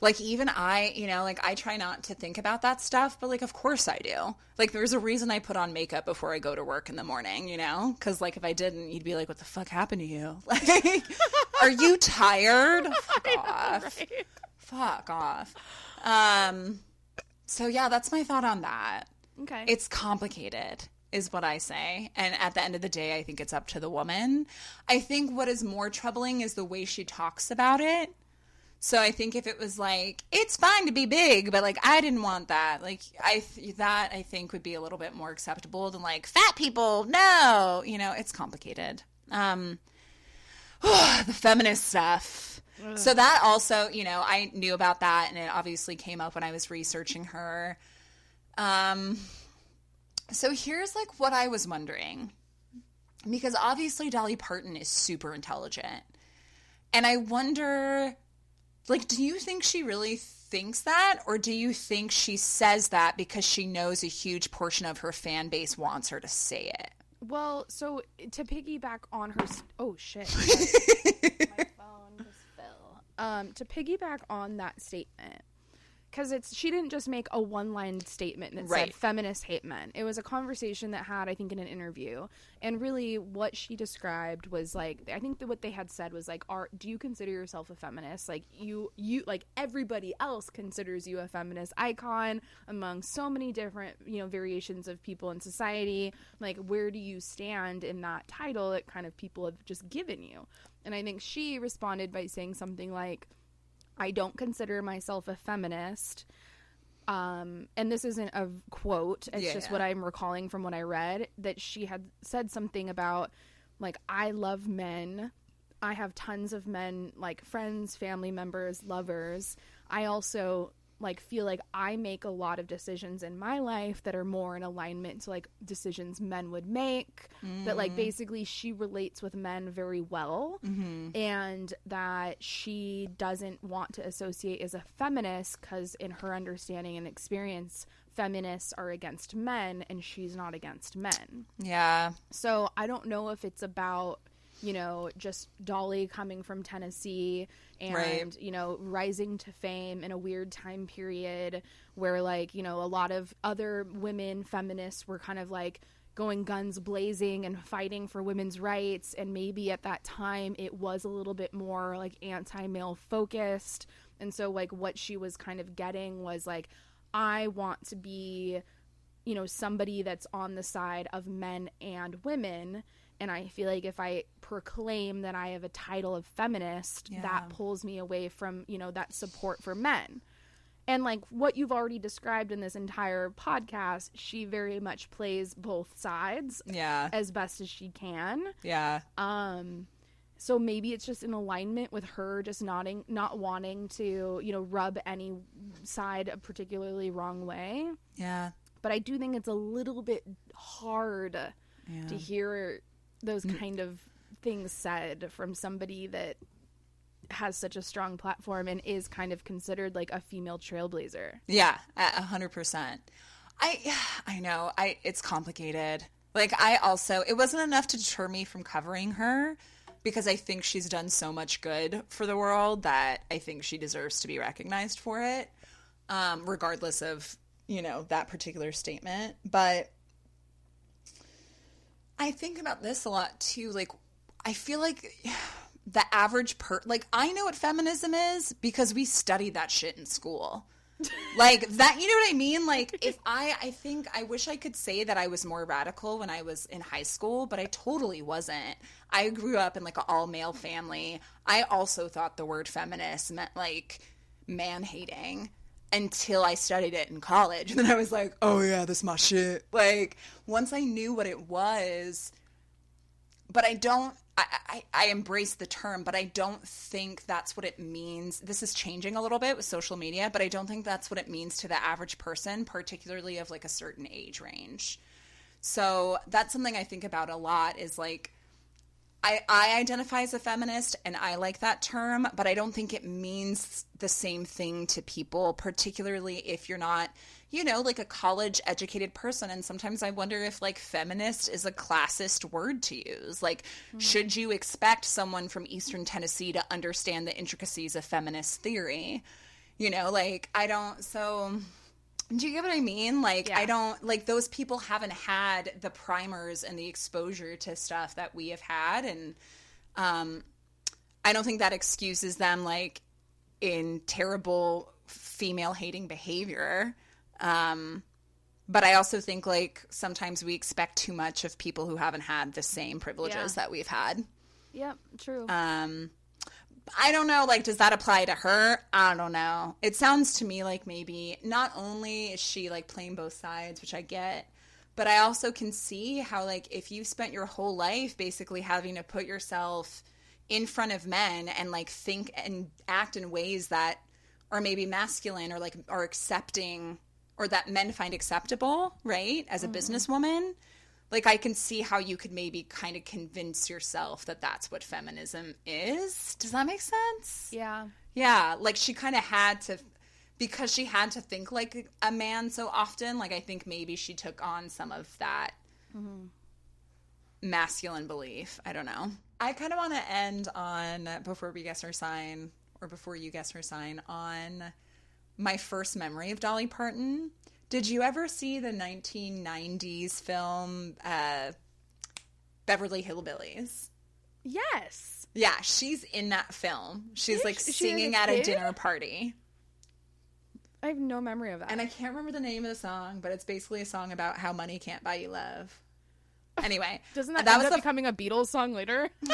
Like even I, you know, like I try not to think about that stuff, but like of course I do. Like there's a reason I put on makeup before I go to work in the morning, you know? Cuz like if I didn't, you'd be like what the fuck happened to you? Like are you tired? Fuck off. Fuck off. Um so yeah, that's my thought on that. Okay. It's complicated, is what I say. And at the end of the day, I think it's up to the woman. I think what is more troubling is the way she talks about it. So I think if it was like, it's fine to be big, but like, I didn't want that. Like, I, th- that I think would be a little bit more acceptable than like, fat people, no. You know, it's complicated. Um, the feminist stuff. So that also, you know, I knew about that and it obviously came up when I was researching her. Um, so here's like what I was wondering. Because obviously Dolly Parton is super intelligent. And I wonder like do you think she really thinks that or do you think she says that because she knows a huge portion of her fan base wants her to say it? well, so to piggyback on her. s- Oh shit. My phone just fell. Um, to piggyback on that statement, because it's she didn't just make a one-line statement that Right. said feminists hate men. It was a conversation that had, I think, in an interview, and really what she described was like I think that what they had said was like, "Are do you consider yourself a feminist? Like you, you like everybody else considers you a feminist icon among so many different you know variations of people in society. Like where do you stand in that title that kind of people have just given you?" And I think she responded by saying something like. I don't consider myself a feminist. Um, and this isn't a quote, it's Yeah, just yeah. what I'm recalling from what I read that she had said something about like I love men. I have tons of men like friends, family members, lovers. I also like feel like I make a lot of decisions in my life that are more in alignment to like decisions men would make. That like mm. basically she relates with men very well mm-hmm. and that she doesn't want to associate as a feminist because in her understanding and experience feminists are against men and she's not against men Yeah. so i don't know if it's about you know just dolly coming from tennessee and Right. you know rising to fame in a weird time period where like you know a lot of other women feminists were kind of like going guns blazing and fighting for women's rights. And maybe at that time it was a little bit more like anti-male focused. And so like what she was kind of getting was like i want to be you know somebody that's on the side of men and women and i feel like if i proclaim that i have a title of feminist Yeah. that pulls me away from you know that support for men and like what you've already described in this entire podcast she very much plays both sides Yeah. as best as she can Yeah. um so maybe it's just in alignment with her just nodding not wanting to you know rub any side a particularly wrong way Yeah. but I do think it's a little bit hard Yeah. to hear those kind of things said from somebody that has such a strong platform and is kind of considered like a female trailblazer. Yeah, a a hundred percent. I I know. I it's complicated. Like I also it wasn't enough to deter me from covering her because I think she's done so much good for the world that I think she deserves to be recognized for it. Um, regardless of, you know, that particular statement. But I think about this a lot too. Like I feel like the average per like I know what feminism is because we studied that shit in school. like that you know what i mean like if i i think i wish i could say that i was more radical when i was in high school but i totally wasn't i grew up in like an all male family i also thought the word feminist meant like man hating until i studied it in college and then i was like oh yeah this is my shit like once i knew what it was but i don't I, I, I embrace the term, but I don't think that's what it means. This is changing a little bit with social media, but I don't think that's what it means to the average person, particularly of like a certain age range. So that's something I think about a lot is like, I, I identify as a feminist and I like that term, but I don't think it means the same thing to people, particularly if you're not you know, like a college educated person. And sometimes I wonder if like feminist is a classist word to use. Like, mm-hmm. should you expect someone from Eastern Tennessee to understand the intricacies of feminist theory? You know, like, I don't, so. Do you get what I mean? Like, yeah. I don't, like, those people haven't had the primers and the exposure to stuff that we have had. And, um, I don't think that excuses them, like, in terrible female hating behavior. Um, but I also think like sometimes we expect too much of people who haven't had the same privileges yeah. that we've had. Yep, true. Um, I don't know. Like, does that apply to her? I don't know. It sounds to me like maybe not only is she like playing both sides, which I get, but I also can see how like if you've spent your whole life basically having to put yourself in front of men and like think and act in ways that are maybe masculine or like are accepting or that men find acceptable, right? As a mm-hmm. businesswoman, like I can see how you could maybe kind of convince yourself that that's what feminism is. Does that make sense? Yeah. Yeah, like she kind of had to because she had to think like a man so often, like I think maybe she took on some of that mm-hmm. masculine belief. I don't know. I kind of want to end on before we guess her sign or before you guess her sign on my first memory of Dolly Parton. Did you ever see the 1990s film uh, Beverly Hillbillies? Yes. Yeah, she's in that film. She's like singing she at a dinner party. I have no memory of that. And I can't remember the name of the song, but it's basically a song about how money can't buy you love. Anyway, doesn't that, that end was up the... becoming a Beatles song later?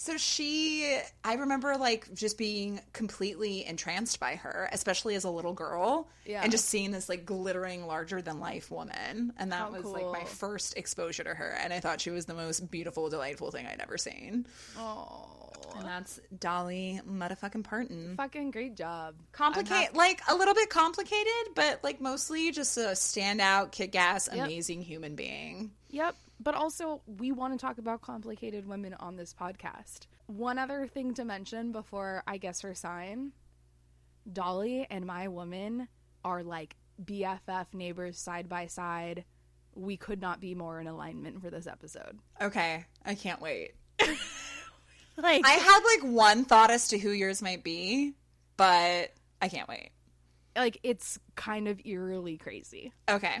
So she, I remember like just being completely entranced by her, especially as a little girl. Yeah. And just seeing this like glittering, larger than life woman. And that How was cool. like my first exposure to her. And I thought she was the most beautiful, delightful thing I'd ever seen. Oh. And that's Dolly motherfucking Parton. Fucking great job. Complicate, like a little bit complicated, but like mostly just a standout, kick ass, yep. amazing human being. Yep but also we want to talk about complicated women on this podcast. One other thing to mention before I guess her sign Dolly and my woman are like BFF neighbors side by side. We could not be more in alignment for this episode. Okay, I can't wait. like I had like one thought as to who yours might be, but I can't wait. Like it's kind of eerily crazy. Okay.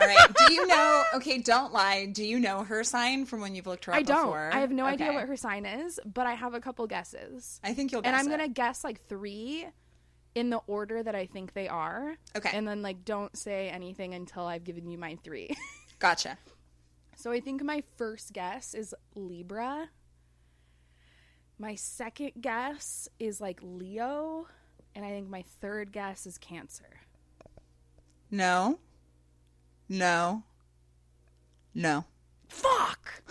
All right. Do you know? Okay, don't lie. Do you know her sign from when you've looked her up I don't. Before? I have no okay. idea what her sign is, but I have a couple guesses. I think you'll. and I'm it. gonna guess like three in the order that I think they are. Okay. And then like don't say anything until I've given you my three. gotcha. So I think my first guess is Libra. My second guess is like Leo, and I think my third guess is Cancer. No. No. No. Fuck.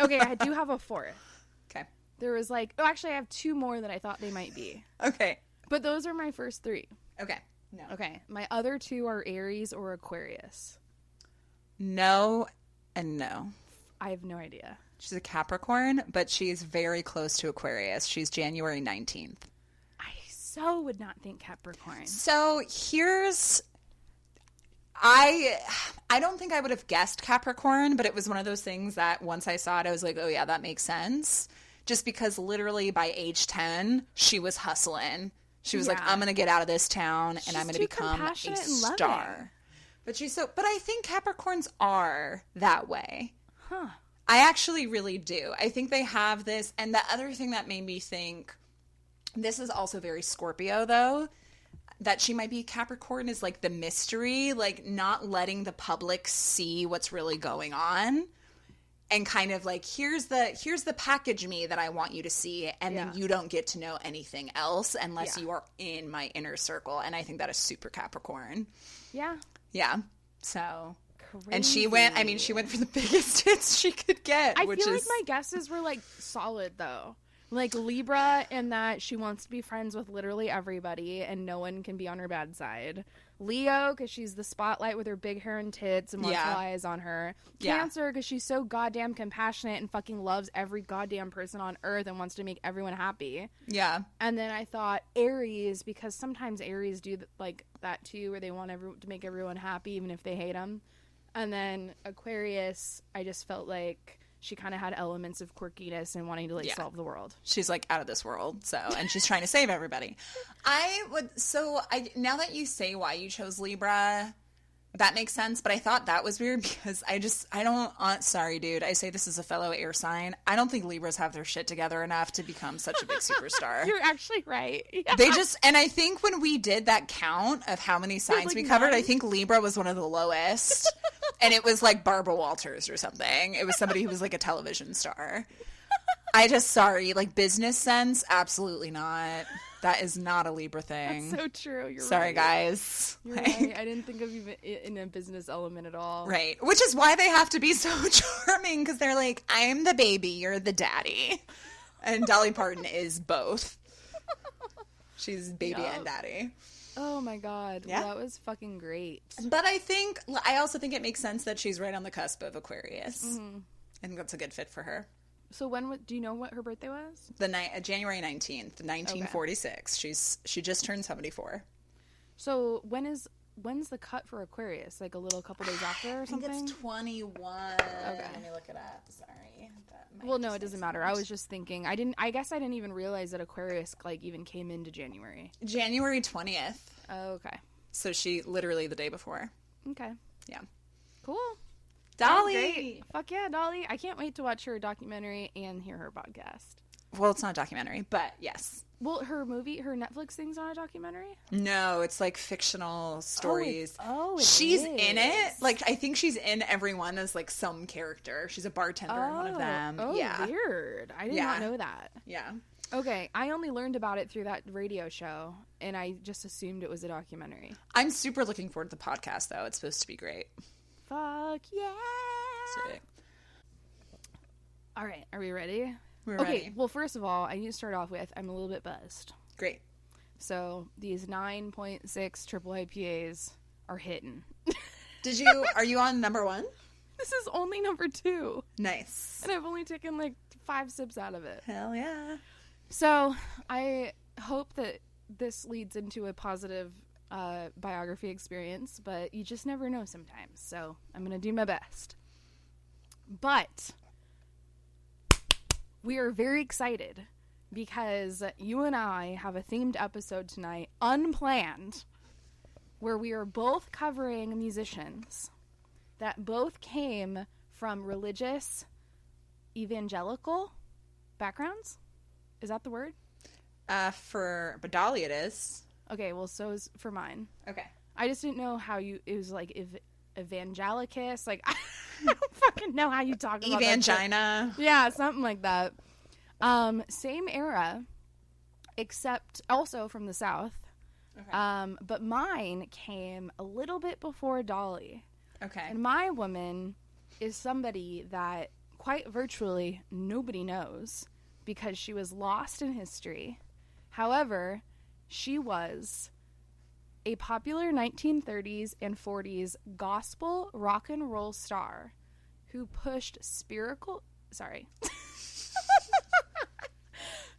okay, I do have a fourth. Okay. There was like, oh, actually, I have two more that I thought they might be. Okay. But those are my first three. Okay. No. Okay. My other two are Aries or Aquarius. No and no. I have no idea. She's a Capricorn, but she's very close to Aquarius. She's January 19th. I so would not think Capricorn. So here's I I don't think I would have guessed Capricorn, but it was one of those things that once I saw it, I was like, oh yeah, that makes sense. Just because literally by age ten, she was hustling. She was yeah. like, I'm gonna get out of this town and she's I'm gonna become a star. But she's so but I think Capricorns are that way. Huh. I actually really do. I think they have this and the other thing that made me think This is also very Scorpio, though. That she might be a Capricorn is like the mystery, like not letting the public see what's really going on. And kind of like here's the here's the package me that I want you to see, and Yeah. then you don't get to know anything else unless Yeah. you are in my inner circle. And I think that is super Capricorn. Yeah. Yeah. So and she went I mean she went for the biggest hits she could get, I which feel is like my guesses were like solid though. Like Libra in that she wants to be friends with literally everybody and no one can be on her bad side. Leo because she's the spotlight with her big hair and tits and wants Yeah. all eyes on her. Cancer because she's so goddamn compassionate and fucking loves every goddamn person on earth and wants to make everyone happy. yeah. And then I thought Aries because sometimes Aries do th- like that too, where they want every- to make everyone happy even if they hate them. And then Aquarius, I just felt like she kind of had elements of quirkiness and wanting to like Yeah. solve the world. she's like out of this world so and she's trying to save everybody i would so i now that you say why you chose libra that makes sense but i thought that was weird because i just i don't uh, sorry dude. I say this as a fellow air sign. I don't think libras have their shit together enough to become such a big superstar. You're actually right. Yeah. they just and i think when we did that count of how many signs like we covered i think libra was one of the lowest. And it was like barbara walters or something. It was somebody who was like a television star i just sorry like business sense absolutely not that is not a libra thing so true. You're sorry right. guys You're Like, right. I didn't think of even in a business element at all. right which is why they have to be so charming because they're like i'm the baby you're the daddy and dolly parton is both she's baby Yup. and daddy Oh my god. Yeah. That was fucking great. But I think I also think it makes sense that she's right on the cusp of Aquarius. Mm-hmm. I think that's a good fit for her. So when do you know what her birthday was? The night, uh, January nineteenth, nineteen forty six. She's she just turned seventy four. So when is when's the cut for Aquarius? Like a little couple days after or I think something? it's twenty one. Okay. Let me look it up. Sorry. Well, no, it doesn't matter. I was just thinking. I didn't. I guess I didn't even realize that Aquarius like even came into January. January twentieth. Oh, okay. So she literally the day before. Okay. Yeah. Cool. Dolly. Fuck yeah, Dolly. I can't wait to watch her documentary and hear her podcast. Well, it's not a documentary, but yes. Well, her movie, her Netflix thing's not a documentary. No, it's like fictional oh, stories. oh, it she's in it. Like I think she's in every one as like some character. She's a bartender in one of them. Oh, oh yeah. weird. I did Yeah. not know that. Yeah. Okay, I only learned about it through that radio show, and I just assumed it was a documentary. I'm super looking forward to the podcast though. It's supposed to be great. Fuck yeah! Sick. All right, are we ready? We're okay, ready. well, first of all, I need to start off with I'm a little bit buzzed. Great. So these 9.6 triple IPAs are hitting. Did you are you on number 1? this is only number two, Nice. and I've only taken like five sips out of it. Hell yeah. So I hope that this leads into a positive uh, biography experience, but you just never know sometimes. So I'm going to do my best. But we are very excited because you and I have a themed episode tonight, unplanned, where we are both covering musicians that both came from religious evangelical backgrounds. Is that the word? Uh for Dolly it is. Okay, well, so is for mine. Okay. I just didn't know how you. It was like ev- evangelicus. Like I don't fucking know how you talk about. Evangina. Yeah, something like that. Um, same era, except also from the south. Okay. Um, but mine came a little bit before Dolly, Okay. and my woman is somebody that quite virtually nobody knows because she was lost in history. However, she was a popular 1930s and 40s gospel rock and roll star who pushed spiritual sorry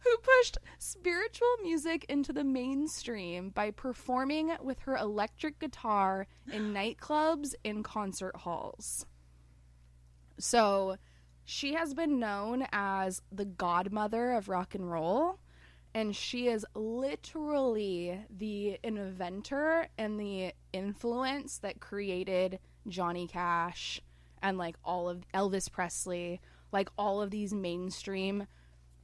who pushed spiritual music into the mainstream by performing with her electric guitar in nightclubs and concert halls. So, she has been known as the godmother of rock and roll, and she is literally the inventor and the influence that created Johnny Cash and like all of Elvis Presley, like all of these mainstream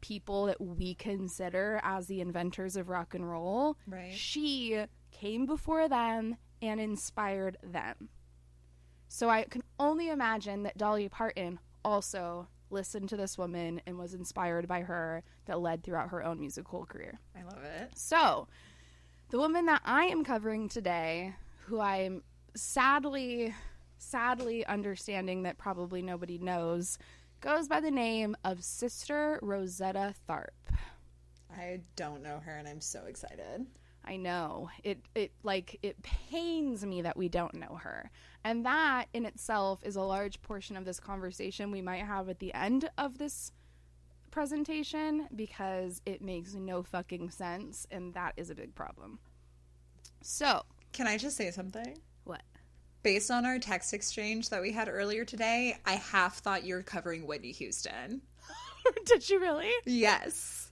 people that we consider as the inventors of rock and roll, Right. she came before them and inspired them. So I can only imagine that Dolly Parton also listened to this woman and was inspired by her that led throughout her own musical career. I love it. So, the woman that I am covering today, who I'm sadly, sadly understanding that probably nobody knows, goes by the name of Sister Rosetta Tharpe. I don't know her, and I'm so excited. I know. It it like it pains me that we don't know her. And that in itself is a large portion of this conversation we might have at the end of this presentation because it makes no fucking sense and that is a big problem. So, Can I just say something? what? Based on our text exchange that we had earlier today, I half thought you were covering Whitney Houston. Did you really? Yes.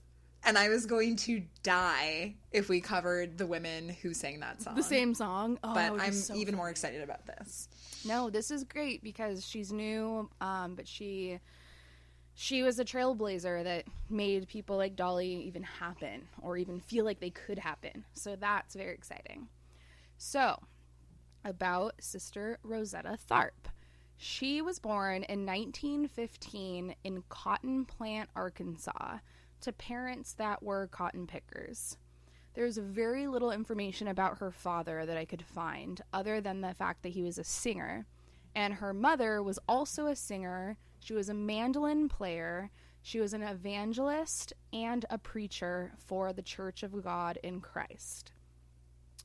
And I was going to die if we covered the women who sang that song. The same song. Oh, But I'm so even fun. more excited about this. No, this is great because she's new, um, but she she was a trailblazer that made people like Dolly even happen or even feel like they could happen. So that's very exciting. So, about Sister Rosetta Tharpe. She was born in 1915 in Cotton Plant, Arkansas, to parents that were cotton pickers. There's very little information about her father that I could find, other than the fact that he was a singer. And her mother was also a singer. She was a mandolin player. She was an evangelist and a preacher for the Church of God in Christ.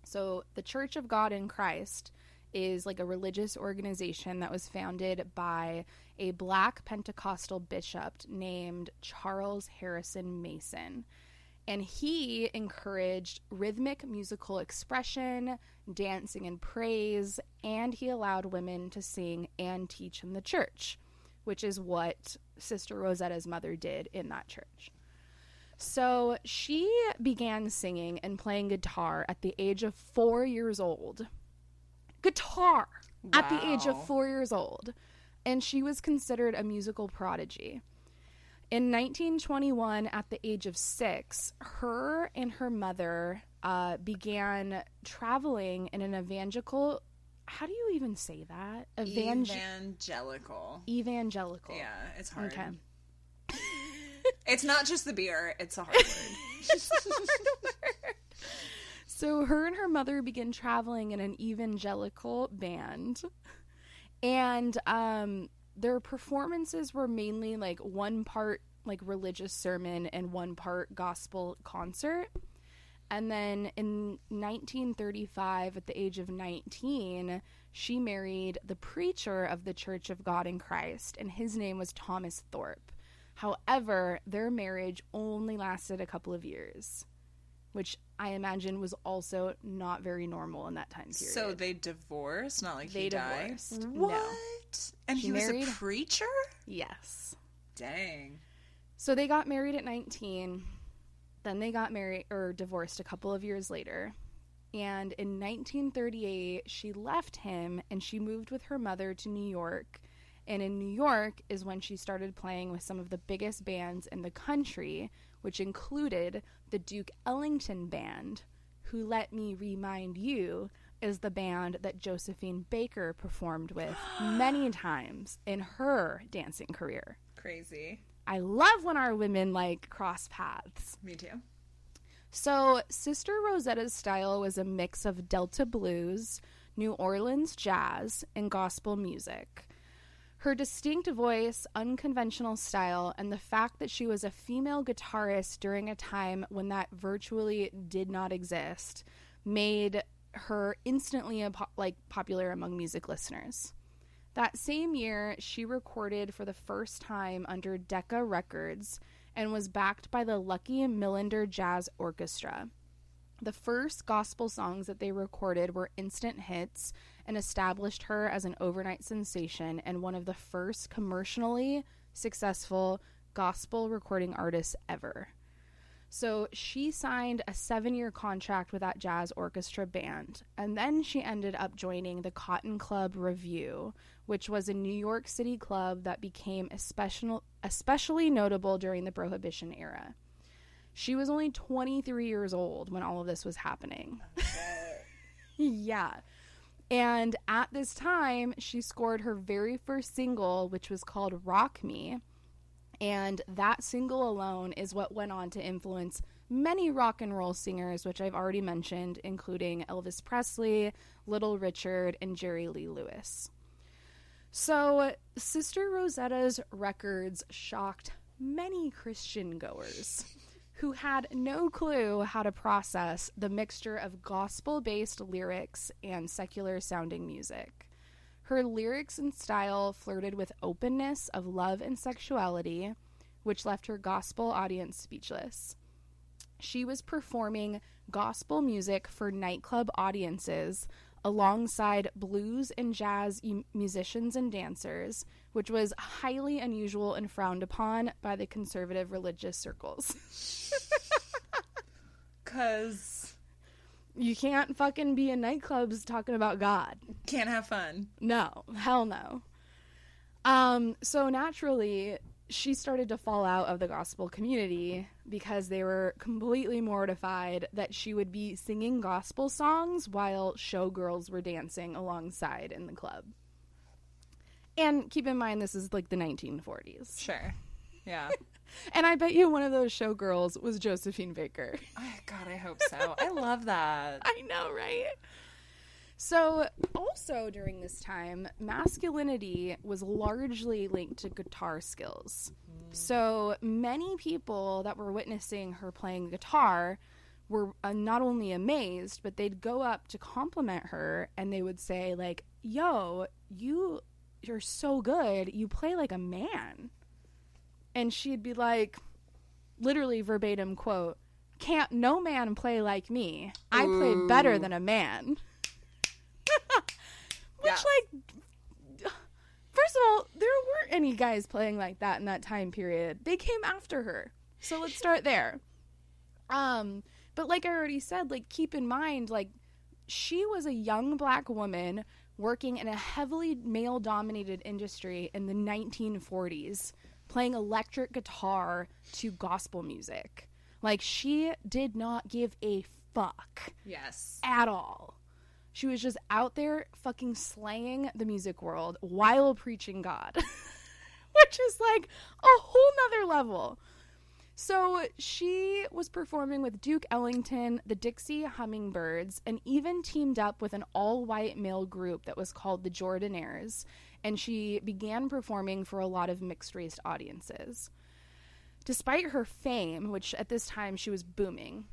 So, the Church of God in Christ is like a religious organization that was founded by a black Pentecostal bishop named Charles Harrison Mason. And he encouraged rhythmic musical expression, dancing and praise, and he allowed women to sing and teach in the church, which is what Sister Rosetta's mother did in that church. So she began singing and playing guitar at the age of four years old. Guitar at the age of four years old. And she was considered a musical prodigy. In 1921, at the age of six, her and her mother uh, began traveling in an evangelical. How do you even say that? Evang- Evangelical. evangelical. Yeah, it's hard. Okay. It's not just the beer, it's a hard word. So her and her mother began traveling in an evangelical band, and um, their performances were mainly like one part like religious sermon and one part gospel concert. And then in 1935, at the age of 19, she married the preacher of the Church of God in Christ, and his name was Thomas Thorpe. However, their marriage only lasted a couple of years, which I imagine was also not very normal in that time period. so they divorced, not like They he died. divorced. Mm-hmm. No. What? And She he was married- a preacher? yes. Dang. So they got married at 19. Then they got married or divorced a couple of years later. And in 1938, she left him and she moved with her mother to New York. And in New York is when she started playing with some of the biggest bands in the country, which included the Duke Ellington Band, who, let me remind you, is the band that Josephine Baker performed with many times in her dancing career. Crazy. I love when our women like cross paths. Me too. So, Sister Rosetta's style was a mix of Delta blues, New Orleans jazz, and gospel music. Her distinct voice, unconventional style, and the fact that she was a female guitarist during a time when that virtually did not exist made her instantly like popular among music listeners. That same year, she recorded for the first time under Decca Records and was backed by the Lucky Millinder Jazz Orchestra. The first gospel songs that they recorded were instant hits and established her as an overnight sensation and one of the first commercially successful gospel recording artists ever. So she signed a seven year contract with that jazz orchestra band. And then she ended up joining the Cotton Club Revue, which was a New York City club that became especially, especially notable during the Prohibition era. She was only 23 years old when all of this was happening. yeah. And at this time, she scored her very first single, which was called Rock Me. And that single alone is what went on to influence many rock and roll singers, which I've already mentioned, including Elvis Presley, Little Richard, and Jerry Lee Lewis. So, Sister Rosetta's records shocked many Christian goers who had no clue how to process the mixture of gospel based lyrics and secular sounding music. Her lyrics and style flirted with openness of love and sexuality, which left her gospel audience speechless. She was performing gospel music for nightclub audiences alongside blues and jazz musicians and dancers, which was highly unusual and frowned upon by the conservative religious circles. Cause you can't fucking be in nightclubs talking about God. Can't have fun. No, hell no. Um, so naturally, she started to fall out of the gospel community because they were completely mortified that she would be singing gospel songs while showgirls were dancing alongside in the club. And keep in mind, this is like the 1940s. Sure. Yeah. and I bet you one of those showgirls was Josephine Baker. Oh, God, I hope so. I love that. I know, right? So, also during this time, masculinity was largely linked to guitar skills. So, many people that were witnessing her playing guitar were uh, not only amazed, but they'd go up to compliment her and they would say like, "Yo, you you're so good. You play like a man." And she'd be like literally verbatim quote, "Can't no man play like me. I play better than a man." Which, Yeah. like, first of all, there weren't any guys playing like that in that time period. They came after her. So let's start there. Um, but like I already said, like, keep in mind, like, she was a young black woman working in a heavily male dominated industry in the 1940s, playing electric guitar to gospel music. Like, she did not give a fuck Yes. at all. She was just out there fucking slaying the music world while preaching God, which is like a whole nother level. So she was performing with Duke Ellington, the Dixie Hummingbirds, and even teamed up with an all white male group that was called the Jordanaires. And she began performing for a lot of mixed race audiences. Despite her fame, which at this time she was booming,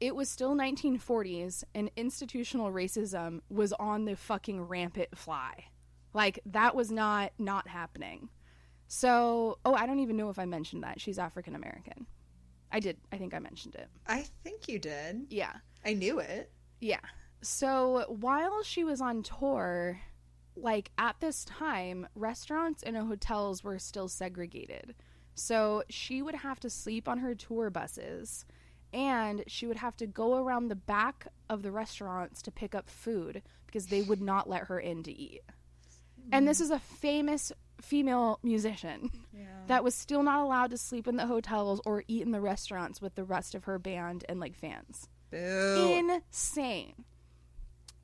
it was still 1940s and institutional racism was on the fucking rampant fly. Like that was not not happening. So, oh, I don't even know if I mentioned that. She's African American. I did. I think I mentioned it. I think you did. Yeah. I knew it. Yeah. So, while she was on tour, like at this time, restaurants and hotels were still segregated. So, she would have to sleep on her tour buses and she would have to go around the back of the restaurants to pick up food because they would not let her in to eat. And this is a famous female musician that was still not allowed to sleep in the hotels or eat in the restaurants with the rest of her band and like fans Boo. insane.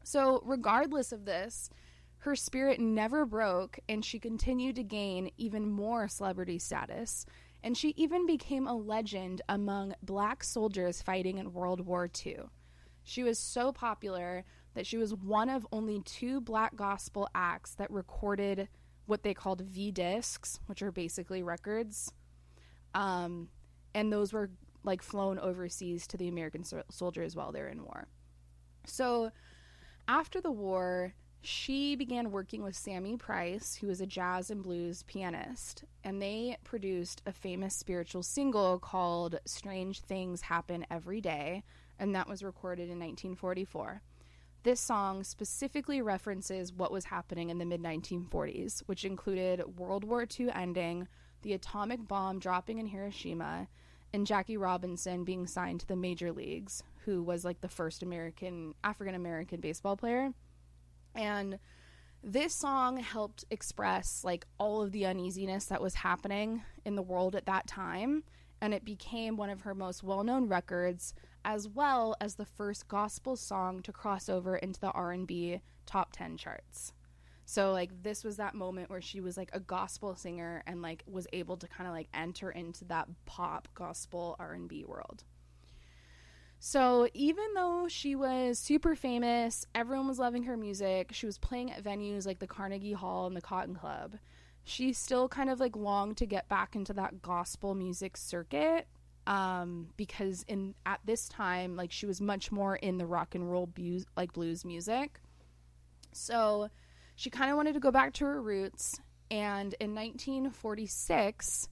So, regardless of this, her spirit never broke and she continued to gain even more celebrity status. And she even became a legend among black soldiers fighting in World War II. She was so popular that she was one of only two black gospel acts that recorded what they called V discs, which are basically records. Um, and those were like flown overseas to the American sol- soldiers while they're in war. So after the war, she began working with Sammy Price, who was a jazz and blues pianist, and they produced a famous spiritual single called Strange Things Happen Every Day, and that was recorded in 1944. This song specifically references what was happening in the mid 1940s, which included World War II ending, the atomic bomb dropping in Hiroshima, and Jackie Robinson being signed to the major leagues, who was like the first American African American baseball player. And this song helped express like all of the uneasiness that was happening in the world at that time and it became one of her most well-known records as well as the first gospel song to cross over into the R&B top 10 charts. So like this was that moment where she was like a gospel singer and like was able to kind of like enter into that pop gospel R&B world. So even though she was super famous, everyone was loving her music, she was playing at venues like the Carnegie Hall and the Cotton Club. She still kind of like longed to get back into that gospel music circuit um, because in at this time like she was much more in the rock and roll blues like blues music. So she kind of wanted to go back to her roots and in 1946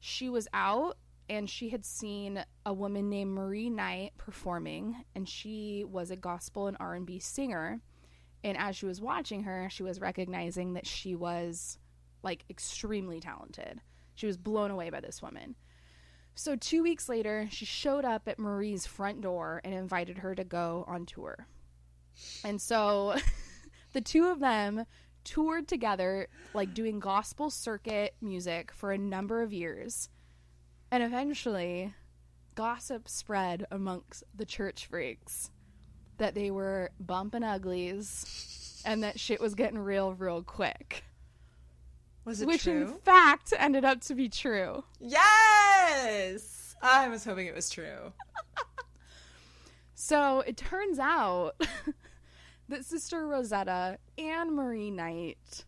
she was out and she had seen a woman named Marie Knight performing and she was a gospel and R&B singer. And as she was watching her she was recognizing that she was like extremely talented. She was blown away by this woman. So 2 weeks later she showed up at Marie's front door and invited her to go on tour. And so the two of them toured together like doing gospel circuit music for a number of years and eventually, gossip spread amongst the church freaks that they were bumping uglies and that shit was getting real, real quick. Was it Which, true? in fact, ended up to be true. yes! I was hoping it was true. So it turns out that Sister Rosetta and Marie Knight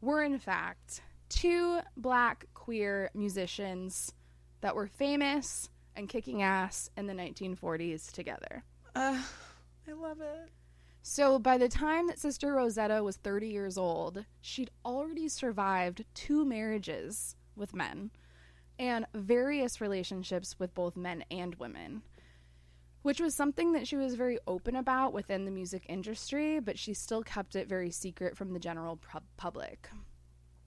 were, in fact, two black queer musicians that were famous and kicking ass in the 1940s together. Uh, I love it. So by the time that Sister Rosetta was 30 years old, she'd already survived two marriages with men and various relationships with both men and women, which was something that she was very open about within the music industry, but she still kept it very secret from the general pub- public.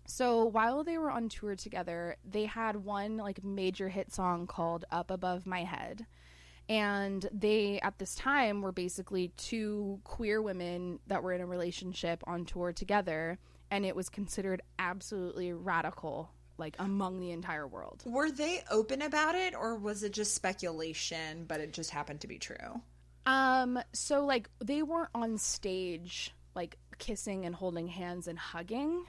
So while they were on tour together, they had one like major hit song called Up Above My Head. And they at this time were basically two queer women that were in a relationship on tour together and it was considered absolutely radical like among the entire world. Were they open about it or was it just speculation, but it just happened to be true? Um so like they weren't on stage like kissing and holding hands and hugging.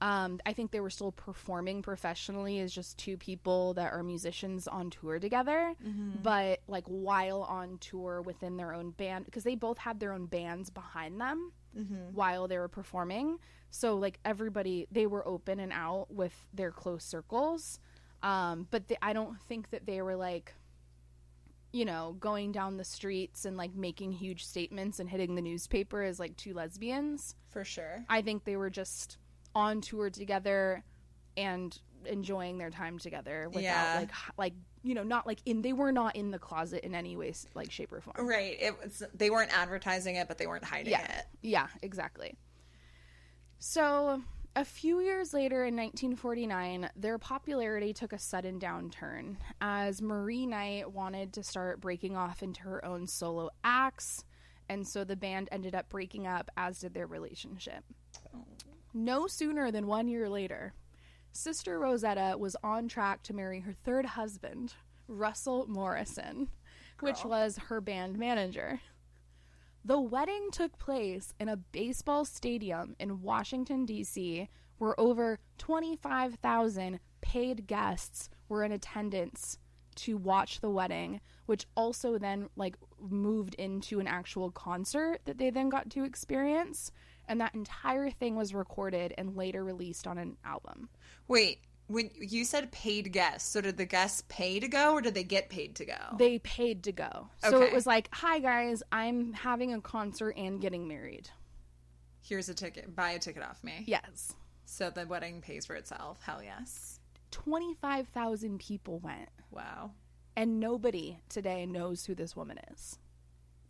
Um, I think they were still performing professionally as just two people that are musicians on tour together. But like while on tour within their own band, because they both had their own bands behind them while they were performing. So like everybody, they were open and out with their close circles. Um, but I don't think that they were like, you know, going down the streets and like making huge statements and hitting the newspaper as like two lesbians. For sure. I think they were just on tour together and enjoying their time together without Yeah. like like you know not like in they were not in the closet in any way like shape or form. Right. It was they weren't advertising it, but they weren't hiding Yeah. it. Yeah, exactly. So, a few years later in 1949, their popularity took a sudden downturn as Marie Knight wanted to start breaking off into her own solo acts, and so the band ended up breaking up, as did their relationship. Oh. No sooner than one year later, Sister Rosetta was on track to marry her third husband, Russell Morrison, which was her band manager. The wedding took place in a baseball stadium in Washington, D.C., where over 25,000 paid guests were in attendance to watch the wedding, which also then like moved into an actual concert that they then got to experience. And that entire thing was recorded and later released on an album. Wait, when you said paid guests, so did the guests pay to go or did they get paid to go? They paid to go. So it was like, hi guys, I'm having a concert and getting married. Here's a ticket. Buy a ticket off me. Yes. So the wedding pays for itself. Hell yes. 25,000 people went, Wow. and nobody today knows who this woman is.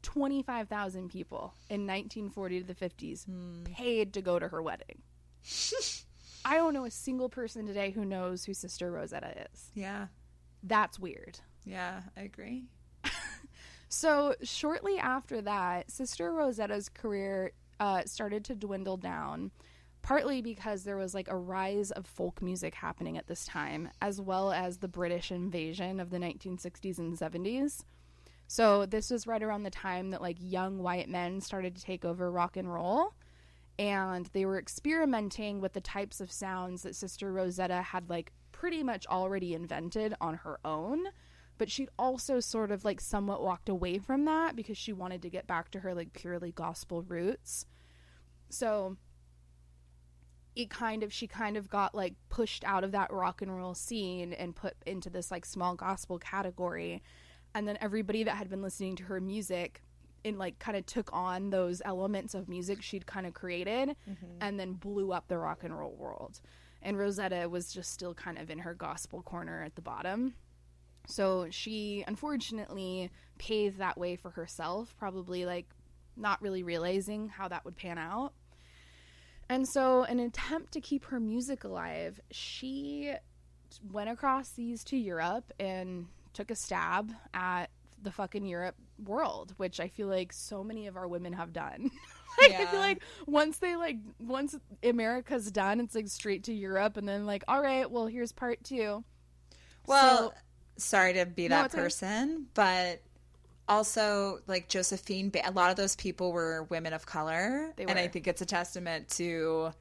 25,000 people in 1940 to the 50s paid to go to her wedding. I don't know a single person today who knows who Sister Rosetta is. Yeah. That's weird. Yeah, I agree. So shortly after that, Sister Rosetta's career uh, started to dwindle down, partly because there was like a rise of folk music happening at this time, as well as the British invasion of the 1960s and 70s. So this was right around the time that like young white men started to take over rock and roll. And they were experimenting with the types of sounds that Sister Rosetta had like pretty much already invented on her own but she'd also sort of like somewhat walked away from that because she wanted to get back to her like purely gospel roots. So it kind of she kind of got like pushed out of that rock and roll scene and put into this like small gospel category and then everybody that had been listening to her music and like kind of took on those elements of music she'd kind of created mm-hmm. and then blew up the rock and roll world and Rosetta was just still kind of in her gospel corner at the bottom. So she unfortunately paved that way for herself, probably like not really realizing how that would pan out. And so, in an attempt to keep her music alive, she went across seas to Europe and took a stab at the fucking Europe world, which I feel like so many of our women have done. like, yeah. I feel like once they like once America's done, it's like straight to Europe, and then like, all right, well, here's part two. Well, so, sorry to be that no, person, but also like Josephine, a lot of those people were women of color, and I think it's a testament to.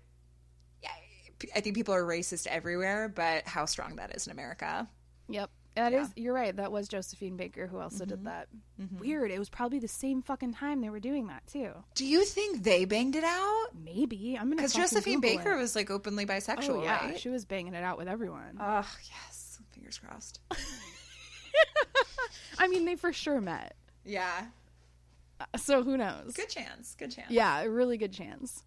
I think people are racist everywhere, but how strong that is in America. Yep. That yeah. is, you're right. That was Josephine Baker who also mm-hmm. did that. Mm-hmm. Weird. It was probably the same fucking time they were doing that too. Do you think they banged it out? Maybe. I'm gonna because Josephine Baker it. was like openly bisexual. Oh, yeah, right? she was banging it out with everyone. Oh yes, fingers crossed. I mean, they for sure met. Yeah. Uh, so who knows? Good chance. Good chance. Yeah, a really good chance.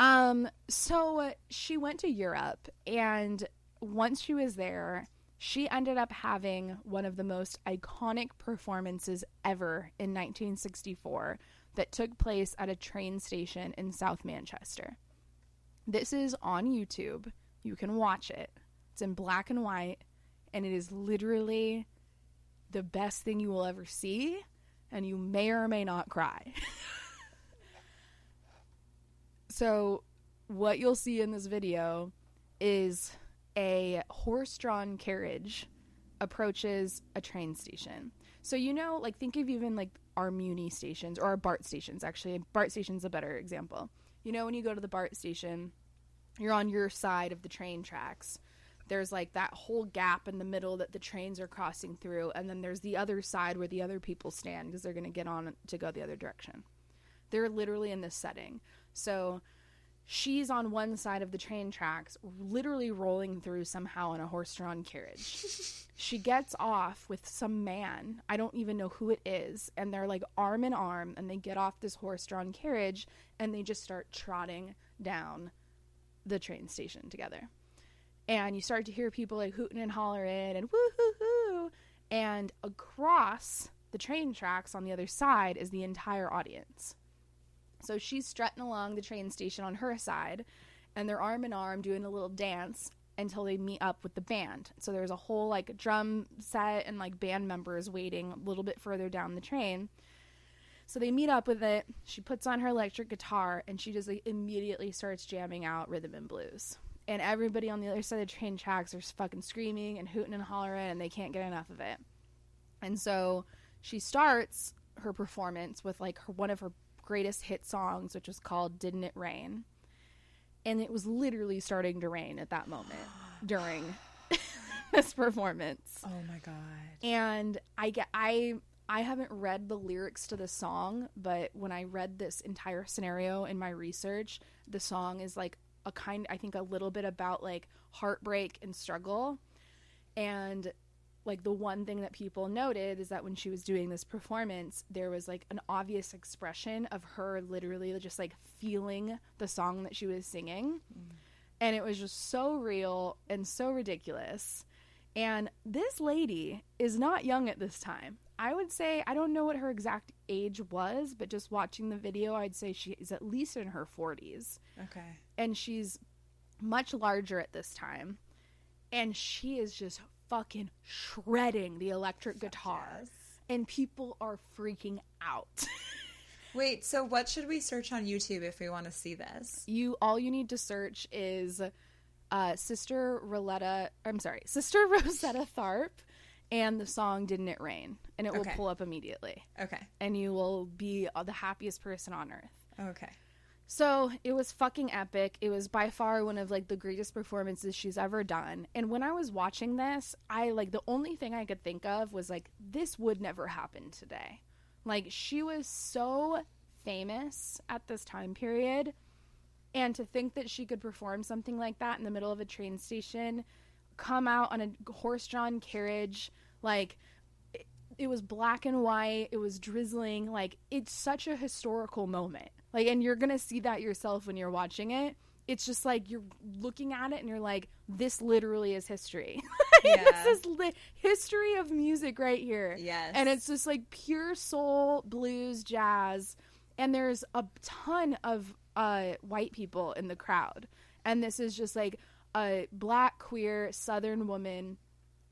Um, so she went to Europe, and once she was there, she ended up having one of the most iconic performances ever in 1964 that took place at a train station in South Manchester. This is on YouTube. You can watch it. It's in black and white, and it is literally the best thing you will ever see, and you may or may not cry. so, what you'll see in this video is a horse drawn carriage approaches a train station. So, you know, like, think of even like our Muni stations or our BART stations, actually. BART station's a better example. You know, when you go to the BART station, you're on your side of the train tracks there's like that whole gap in the middle that the trains are crossing through and then there's the other side where the other people stand because they're going to get on to go the other direction they're literally in this setting so she's on one side of the train tracks literally rolling through somehow in a horse-drawn carriage she gets off with some man i don't even know who it is and they're like arm in arm and they get off this horse-drawn carriage and they just start trotting down the train station together and you start to hear people like hooting and hollering and woo hoo hoo. And across the train tracks on the other side is the entire audience. So she's strutting along the train station on her side, and they're arm in arm doing a little dance until they meet up with the band. So there's a whole like drum set and like band members waiting a little bit further down the train. So they meet up with it. She puts on her electric guitar and she just like, immediately starts jamming out rhythm and blues and everybody on the other side of the train tracks are fucking screaming and hooting and hollering and they can't get enough of it. And so she starts her performance with like her one of her greatest hit songs, which was called Didn't It Rain? And it was literally starting to rain at that moment during this performance. Oh my god. And I get I I haven't read the lyrics to the song, but when I read this entire scenario in my research, the song is like a kind I think a little bit about like heartbreak and struggle. And like the one thing that people noted is that when she was doing this performance, there was like an obvious expression of her literally just like feeling the song that she was singing. Mm. And it was just so real and so ridiculous. And this lady is not young at this time. I would say, I don't know what her exact age was, but just watching the video, I'd say she is at least in her 40s. Okay. And she's much larger at this time. And she is just fucking shredding the electric guitar. yes. And people are freaking out. Wait, so what should we search on YouTube if we want to see this? you all you need to search is uh, Sister Roletta. I'm sorry, Sister Rosetta Tharpe, and the song "Didn't It Rain," and it will Okay. pull up immediately, Okay. and you will be the happiest person on earth. Okay. So it was fucking epic. It was by far one of like the greatest performances she's ever done. And when I was watching this, I like the only thing I could think of was like this would never happen today. Like she was so famous at this time period and to think that she could perform something like that in the middle of a train station, come out on a horse-drawn carriage, like it, it was black and white, it was drizzling, like it's such a historical moment. Like and you're going to see that yourself when you're watching it. It's just like you're looking at it and you're like this literally is history. Yeah. this is li- history of music right here. Yes. And it's just like pure soul, blues, jazz, and there's a ton of uh, white people in the crowd. And this is just like a black, queer, southern woman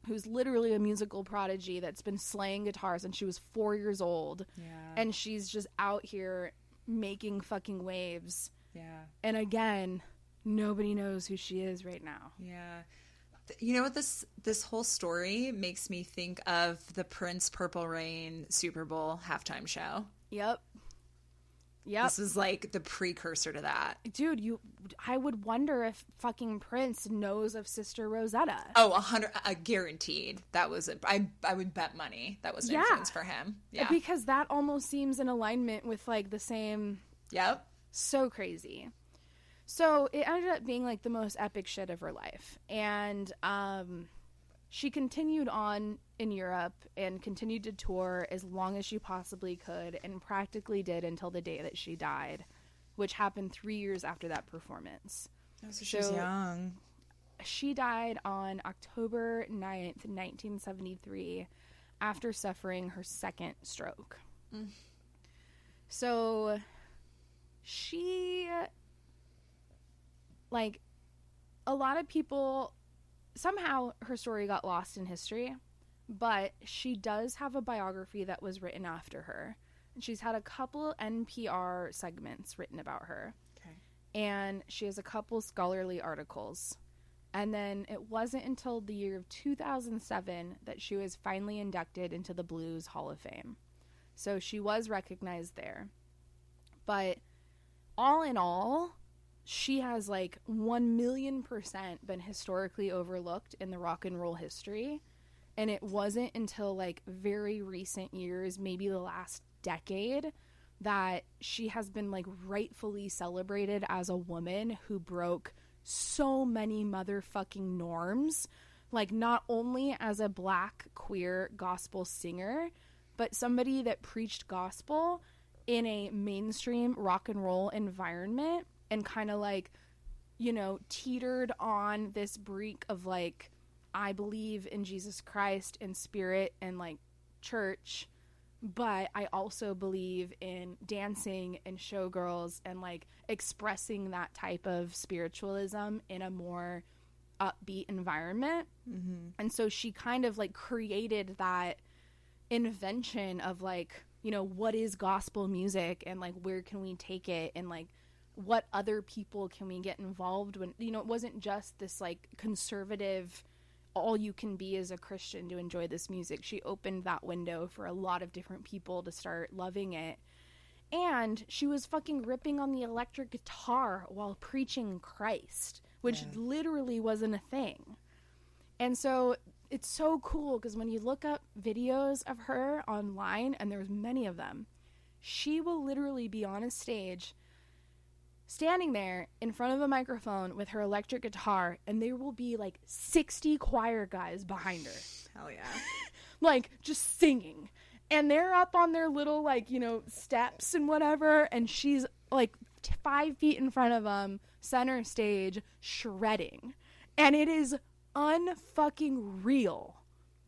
who's literally a musical prodigy that's been slaying guitars since she was four years old. Yeah. And she's just out here making fucking waves. yeah. And again, nobody knows who she is right now. Yeah. You know what this this whole story makes me think of the Prince Purple Rain Super Bowl halftime show. Yep. Yep. This is like the precursor to that. dude you i would wonder if fucking prince knows of sister rosetta Oh, a hundred, a guaranteed. That was it. I I would bet money that was an Yeah. influence for him. Yeah. because that almost seems in alignment with like the same Yep. so crazy so it ended up being like the most epic shit of her life and um she continued on in Europe and continued to tour as long as she possibly could and practically did until the day that she died, which happened three years after that performance. Oh, so she was young. she died on October 9th, 1973, after suffering her second stroke. Mm. So she, like, a lot of people, somehow her story got lost in history, but she does have a biography that was written after her. And she's had a couple NPR segments written about her Okay. and she has a couple scholarly articles. And then it wasn't until the year of 2007 that she was finally inducted into the Blues Hall of Fame. So she was recognized there. But all in all, she has like 1 million percent been historically overlooked in the rock and roll history. And it wasn't until like very recent years, maybe the last decade, that she has been like rightfully celebrated as a woman who broke so many motherfucking norms. Like, not only as a black queer gospel singer, but somebody that preached gospel in a mainstream rock and roll environment and kind of like, you know, teetered on this brink of like, I believe in Jesus Christ and spirit and like church but I also believe in dancing and showgirls and like expressing that type of spiritualism in a more upbeat environment. Mm-hmm. And so she kind of like created that invention of like, you know, what is gospel music and like where can we take it and like what other people can we get involved when you know it wasn't just this like conservative all you can be as a Christian to enjoy this music. She opened that window for a lot of different people to start loving it. And she was fucking ripping on the electric guitar while preaching Christ, which literally wasn't a thing. And so it's so cool because when you look up videos of her online, and there's many of them, she will literally be on a stage standing there in front of a microphone with her electric guitar, and there will be like 60 choir guys behind her, Hell yeah. like just singing. And they're up on their little, like, you know, steps and whatever, and she's like t- five feet in front of them, center stage, shredding. And it is unfucking real.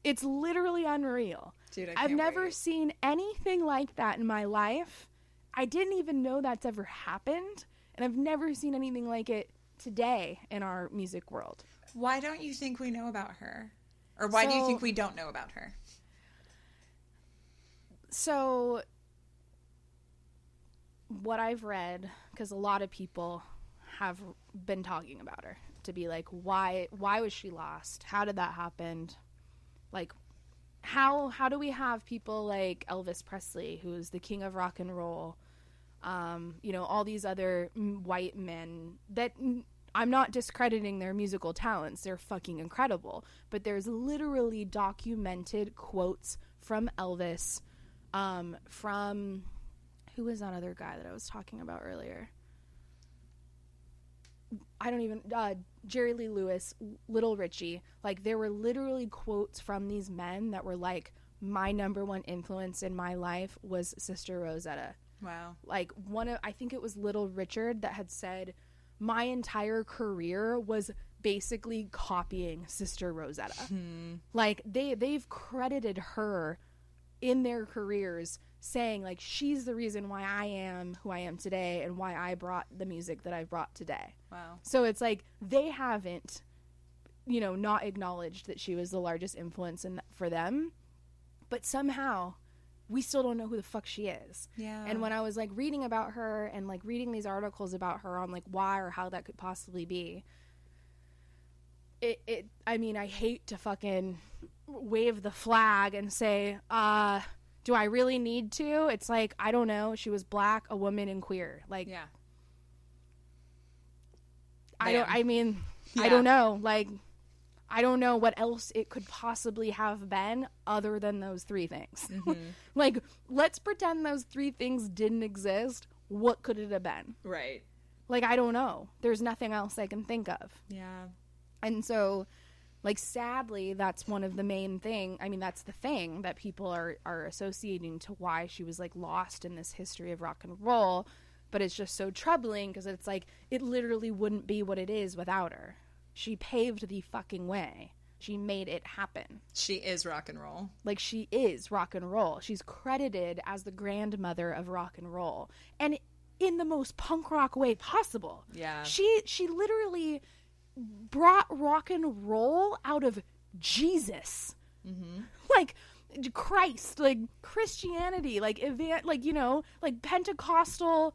It's literally unreal. Dude, I I've never wait. seen anything like that in my life. I didn't even know that's ever happened, and I've never seen anything like it today in our music world. Why don't you think we know about her? Or why do you think we don't know about her? So, what I've read, because a lot of people have been talking about her, to be like, why, why was she lost? How did that happen? Like, how how do we have people like Elvis Presley, who's the king of rock and roll? Um, you know, all these other white men that I'm not discrediting their musical talents; they're fucking incredible. But there's literally documented quotes from Elvis um, from who was that other guy that I was talking about earlier? I don't even uh, Jerry Lee Lewis, Little Richie. Like there were literally quotes from these men that were like, "My number one influence in my life was Sister Rosetta." Wow. Like one of, I think it was Little Richard that had said, "My entire career was basically copying Sister Rosetta." Hmm. Like they they've credited her in their careers saying like she's the reason why I am who I am today and why I brought the music that I've brought today. Wow. So it's like they haven't you know not acknowledged that she was the largest influence in for them, but somehow we still don't know who the fuck she is. Yeah. And when I was like reading about her and like reading these articles about her on like why or how that could possibly be, it it I mean I hate to fucking wave the flag and say, uh, do I really need to? It's like I don't know. She was black, a woman, and queer. Like Yeah. I don't. I mean, I don't know. Like I don't know what else it could possibly have been other than those three things. Mm-hmm. like let's pretend those three things didn't exist. What could it have been? Right. Like I don't know. There's nothing else I can think of. Yeah. And so like sadly that's one of the main thing I mean that's the thing that people are are associating to why she was like lost in this history of rock and roll, but it's just so troubling because it's like it literally wouldn't be what it is without her. She paved the fucking way. She made it happen. She is rock and roll. Like she is rock and roll. She's credited as the grandmother of rock and roll. And in the most punk rock way possible. Yeah. She she literally brought rock and roll out of Jesus. Mm-hmm. Like Christ, like Christianity, like event, like you know, like Pentecostal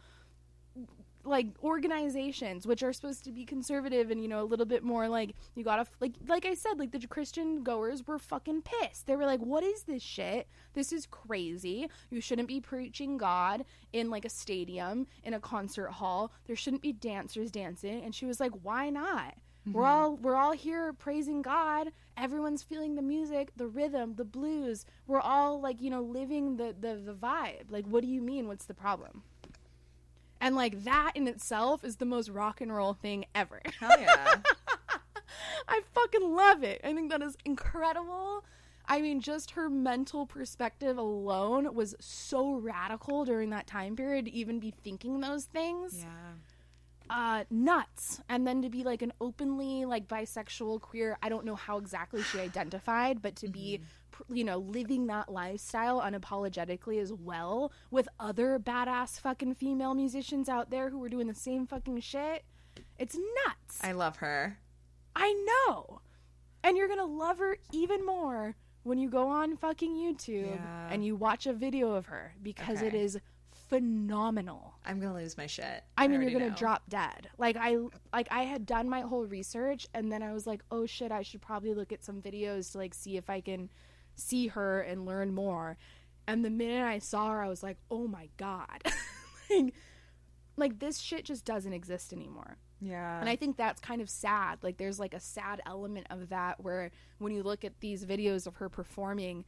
like organizations which are supposed to be conservative and you know a little bit more like you gotta like like i said like the christian goers were fucking pissed. They were like what is this shit? This is crazy. You shouldn't be preaching god in like a stadium in a concert hall. There shouldn't be dancers dancing. And she was like why not? We're mm-hmm. all we're all here praising god. Everyone's feeling the music the rhythm the blues. We're all like you know living the the, the vibe. Like what do you mean? What's the problem and like that in itself is the most rock and roll thing ever. Hell yeah. I fucking love it. I think that is incredible. I mean, just her mental perspective alone was so radical during that time period to even be thinking those things. yeah. Uh, nuts. And then to be like an openly like bisexual, queer, I don't know how exactly she identified, but to be, pr- you know, living that lifestyle unapologetically as well with other badass fucking female musicians out there who were doing the same fucking shit. It's nuts. I love her. I know. And you're going to love her even more when you go on fucking YouTube Yeah. and you watch a video of her because it Okay. is phenomenal. I'm gonna lose my shit. I mean, already you're gonna know. drop dead. Like I, like I had done my whole research, and then I was like, oh shit, I should probably look at some videos to like see if I can see her and learn more. And the minute I saw her, I was like, oh my god, like, like this shit just doesn't exist anymore. Yeah. And I think that's kind of sad. Like there's like a sad element of that where when you look at these videos of her performing,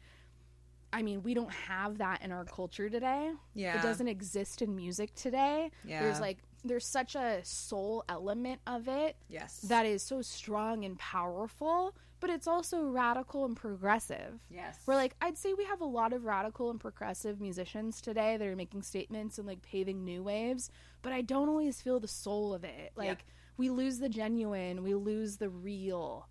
I mean, we don't have that in our culture today. Yeah. It doesn't exist in music today. Yeah. There's like there's such a soul element of it yes. that is so strong and powerful, but it's also radical and progressive. Yes. We're like, I'd say we have a lot of radical and progressive musicians today that are making statements and like paving new waves, but I don't always feel the soul of it. Like, Yeah. we lose the genuine, we lose the real.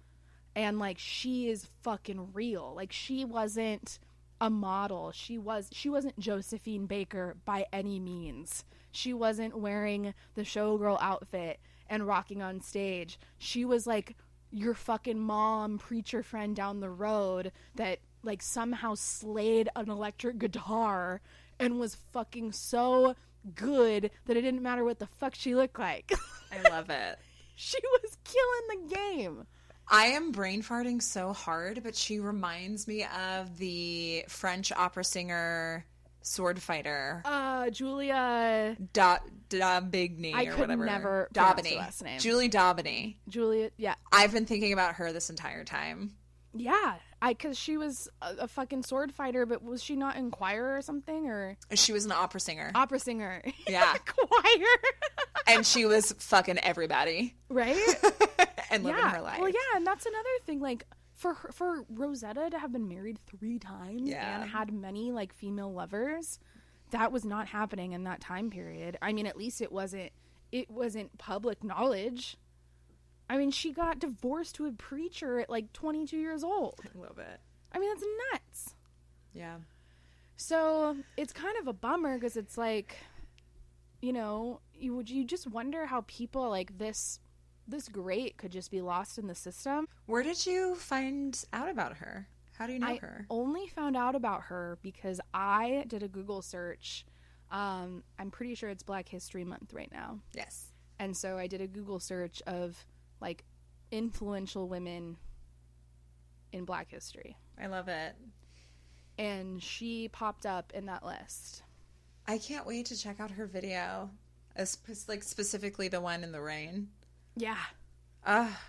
And like, she is fucking real. Like, she wasn't a model. She was she wasn't Josephine Baker by any means. She wasn't wearing the showgirl outfit and rocking on stage. She was like your fucking mom preacher friend down the road that like somehow slayed an electric guitar and was fucking so good that it didn't matter what the fuck she looked like. I love it. she was killing the game. I am brain farting so hard, but she reminds me of the French opera singer, sword fighter, Uh, Julia, da- d'Aubigny I or could whatever. never pronounce d'Aubigny. the last name. Julie d'Aubigny. Julia, yeah, I've been thinking about her this entire time. yeah. I because she was a, a fucking sword fighter, but was she not in choir or something or She was an opera singer. opera singer? Yeah. choir, and she was fucking everybody right? and living yeah. her life. Well, yeah, and that's another thing. Like for her, for Rosetta to have been married three times Yeah. and had many like female lovers, that was not happening in that time period. I mean, at least it wasn't. It wasn't public knowledge. I mean, she got divorced to a preacher at like 22 years old. I love it. I mean, that's nuts. Yeah. So it's kind of a bummer because it's like, you know, you would you just wonder how people like this, this great could just be lost in the system. Where did you find out about her? How do you know I her? only found out about her because I did a Google search. Um, I'm pretty sure it's Black History Month right now, Yes. and so I did a Google search of like influential women in Black history, I love it. and she popped up in that list. I can't wait to check out her video. As, like specifically the one in the rain. Yeah, Ah,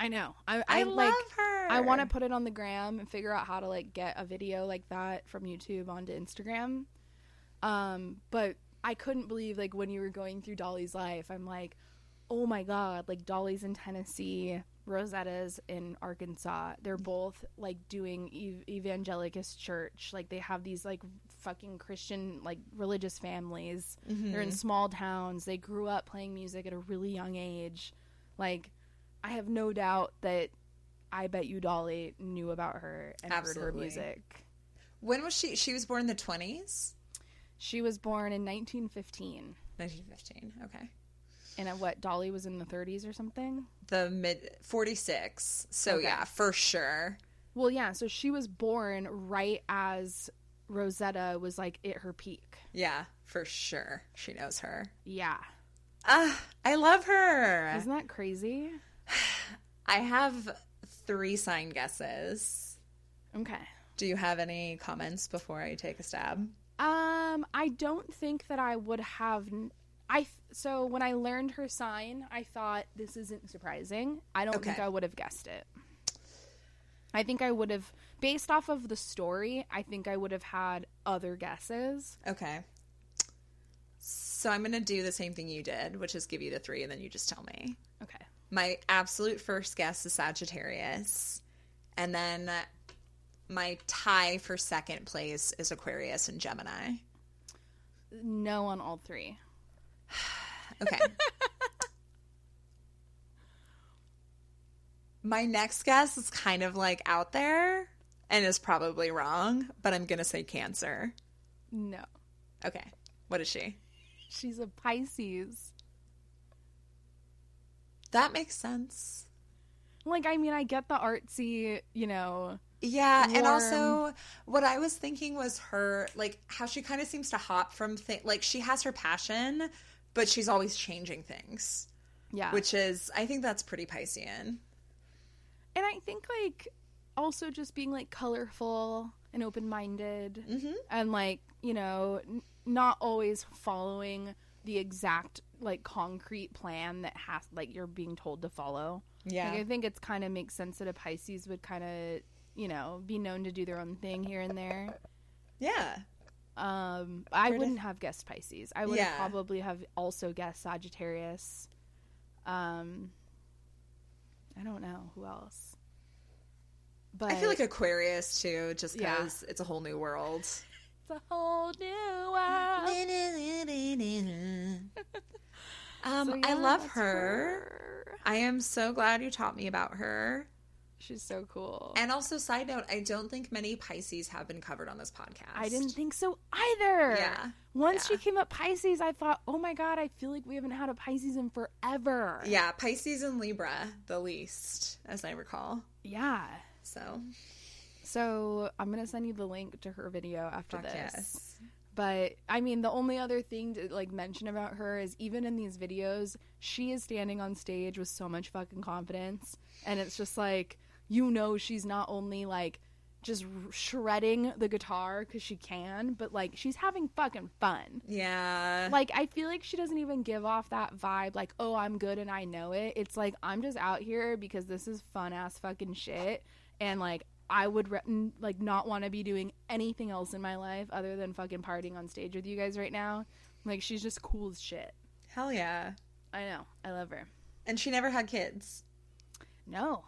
I know. I, I, I, love like. her. I want to put it on the gram and figure out how to like get a video like that from YouTube onto Instagram. Um, but I couldn't believe like when you were going through Dolly's life, I'm like, oh my god, like Dolly's in Tennessee, Rosetta's in Arkansas. They're both like doing ev- evangelicus church. Like they have these like fucking Christian like religious families. They're in small towns. They grew up playing music at a really young age. Like I have no doubt that I bet you Dolly knew about her and heard her music. When was she? She was born in the twenties. She was born in 1915. 1915. Okay. And at what Dolly was in the 30s or something? The mid 46. So Okay. yeah, for sure. Well, yeah, so she was born right as Rosetta was like at her peak. Yeah, for sure. She knows her. Yeah. Ah, I love her. Isn't that crazy? I have three sign guesses. Okay. Do you have any comments before I take a stab? Um, I don't think that I would have. I so when I learned her sign, I thought this isn't surprising. I don't think I would have guessed it. I think I would have, based off of the story, I think I would have had other guesses. Okay. So I'm going to do the same thing you did, which is give you the three and then you just tell me. Okay. My absolute first guess is Sagittarius. And then my tie for second place is Aquarius and Gemini. No on all three. Okay. my next guess is kind of like out there and is probably wrong, but I'm going to say Cancer. No. Okay. What is she? She's a Pisces. That makes sense. Like, I mean, I get the artsy, you know. Yeah, and also what I was thinking was her like how she kind of seems to hop from thing like she has her passion, but she's always changing things, Yeah. which is I think that's pretty Piscean. and I think, like, also just being, like, colorful and open minded. Mm-hmm. and like you know not always following the exact like concrete plan that has like you're being told to follow Yeah. like i think it's kind of makes sense that a pisces would kind of you know be known to do their own thing here and there Yeah. um i Pretty- wouldn't have guessed pisces i would Yeah. have probably have also guessed sagittarius um i don't know who else but I feel like Aquarius too, just Yeah. because it's a whole new world. it's a whole um, So, I love her. her. I am so glad you taught me about her. She's so cool. And also, side note, I don't think many Pisces have been covered on this podcast. I didn't think so either. Yeah. Once Yeah. she came up Pisces, I thought, oh my God, I feel like we haven't had a Pisces in forever. Yeah, Pisces and Libra, the least, as I recall. Yeah. So, So I'm going to send you the link to her video after fuck this. yes. But I mean, the only other thing to like mention about her is even in these videos, she is standing on stage with so much fucking confidence, and it's just like you know she's not only like just shredding the guitar because she can, but like she's having fucking fun. Yeah. Like I feel like she doesn't even give off that vibe like, "Oh, I'm good and I know it." It's like I'm just out here because this is fun ass fucking shit and like I would re- like not want to be doing anything else in my life other than fucking partying on stage with you guys right now. Like she's just cool as shit. Hell yeah. I know. I love her. And she never had kids. No.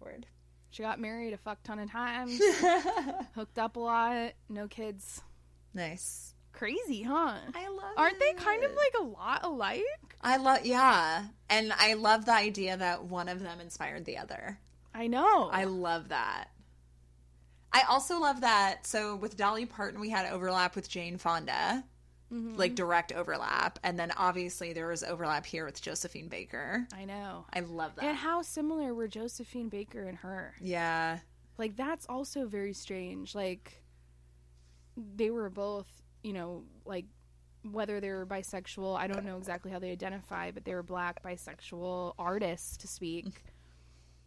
Word. She got married a fuck ton of times, hooked up a lot, no kids. nice. Crazy, huh? I love Aren't they kind of like a lot alike? I love, yeah. And I love the idea that one of them inspired the other. I know. I love that. I also love that. So with Dolly Parton, we had overlap with Jane Fonda, Mm-hmm. like direct overlap, and then obviously there was overlap here with Josephine Baker. I know. I love that. And how similar were Josephine Baker and her? yeah, Like that's also very strange. Like they were both, you know, like whether they were bisexual, I don't know exactly how they identify, but they were black bisexual artists to speak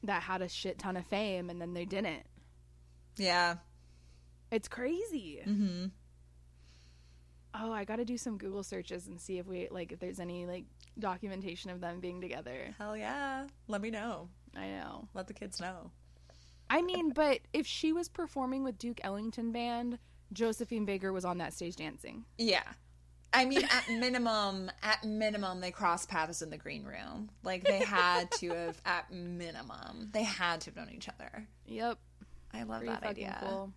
that had a shit ton of fame and then they didn't. yeah. It's crazy. Mm-hmm. Oh, I got to do some Google searches and see if we like if there's any like documentation of them being together. Hell yeah. Let me know. I know. Let the kids know. I mean, but if she was performing with Duke Ellington band, Josephine Baker was on that stage dancing. Yeah. I mean, at minimum, at minimum, they crossed paths in the green room. Like they had to have, at minimum, they had to have known each other. Yep. I love Pretty that idea. cool.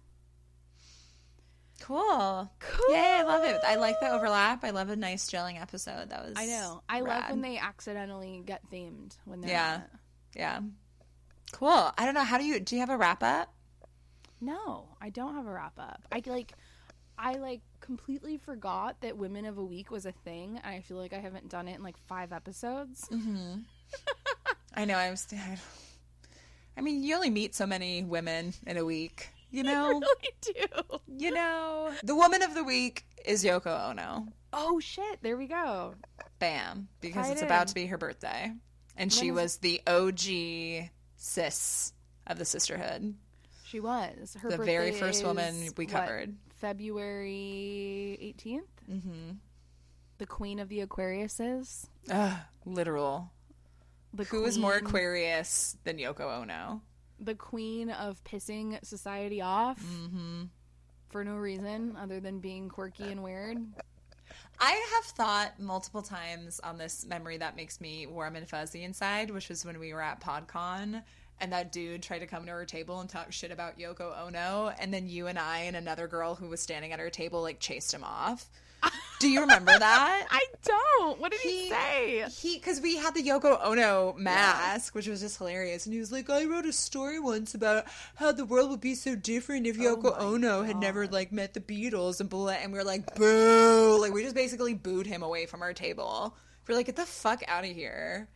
Cool. Cool. Yay, I love it. I like the overlap. I love a nice gelling episode. That was I know. I love when they accidentally get themed when they're Yeah. Yeah. Cool. I don't know. How do you do you have a wrap up? No, I don't have a wrap up. I like I like completely forgot that Women of a Week was a thing, and I feel like I haven't done it in like five episodes. Mm. I know. I'm st- I, I mean, you only meet so many women in a week. You I know. really do. you know. The woman of the week is Yoko Ono. Oh shit! There we go. Bam. Because Tied it's in. about to be her birthday. And she is was the OG sis of the sisterhood. She was her The very first woman we what, covered. February eighteenth. Mm-hmm. The Queen of the Aquariuses. Ugh, literal. The Who is more Aquarius than Yoko Ono? the queen of pissing society off Mm-hmm. for no reason other than being quirky and weird. I have thought multiple times on this memory that makes me warm and fuzzy inside, which was when we were at PodCon and that dude tried to come to our table and talk shit about Yoko Ono, and then you and I and another girl who was standing at our table like chased him off. Do you remember that? I don't. What did he, say? He, because we had the Yoko Ono mask, which was just hilarious, and he was like, "I wrote a story once about how the world would be so different if oh Yoko Oh Ono had never like met the Beatles and blah." And we were like, "Boo!" Like we just basically booed him away from our table. We're like, "Get the fuck out of here!"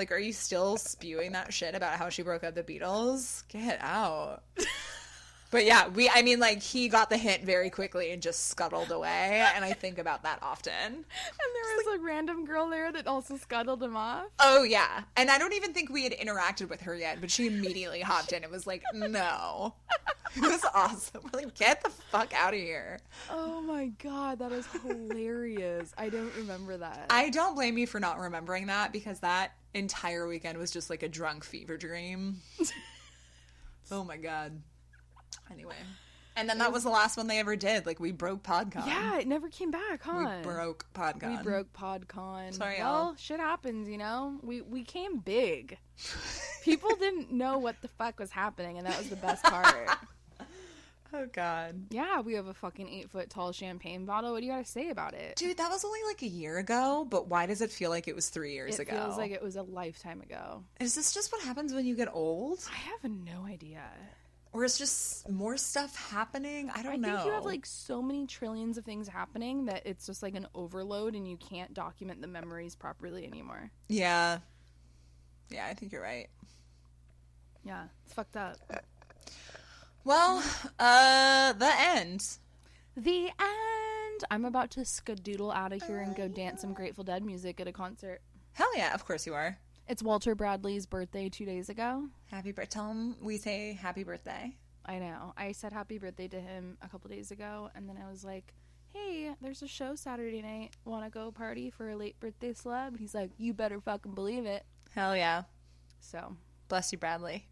Like, are you still spewing that shit about how she broke up the Beatles? Get out. But yeah, we I mean like he got the hint very quickly and just scuttled away and I think about that often. And there was a random girl there that also scuttled him off. Oh yeah. And I don't even think we had interacted with her yet, but she immediately hopped in and was like, "No." It was awesome. We're like, "Get the fuck out of here." Oh my god, that is hilarious. I don't remember that. I don't blame you for not remembering that because that entire weekend was just like a drunk fever dream. oh my god. Anyway. And then that was the last one they ever did. Like we broke PodCon. yeah, it never came back, We huh? broke PodCon. We broke PodCon. Sorry, well, y'all. shit happens, you know. We we came big. People didn't know what the fuck was happening, and that was the best part. Oh god. Yeah, we have a fucking eight foot tall champagne bottle. What do you got to say about it? Dude, that was only like a year ago, but why does it feel like it was three years ago? it ago? feels like it was a lifetime ago. Is this just what happens when you get old? I have no idea. Or is just more stuff happening? I don't I know. think you have like so many trillions of things happening that it's just like an overload and you can't document the memories properly anymore. Yeah. Yeah, I think you're right. Yeah, it's fucked up. Well, uh the end. The end. I'm about to skadoodle out of here and go dance some Grateful Dead music at a concert. Hell yeah, of course you are. It's Walter Bradley's birthday two days ago. Happy birthday. Tell him we say happy birthday. I know. I said happy birthday to him a couple days ago, and then I was like, hey, there's a show Saturday night. Want to go party for a late birthday celeb? He's like, you better fucking believe it. Hell yeah. So, Bless you, Bradley.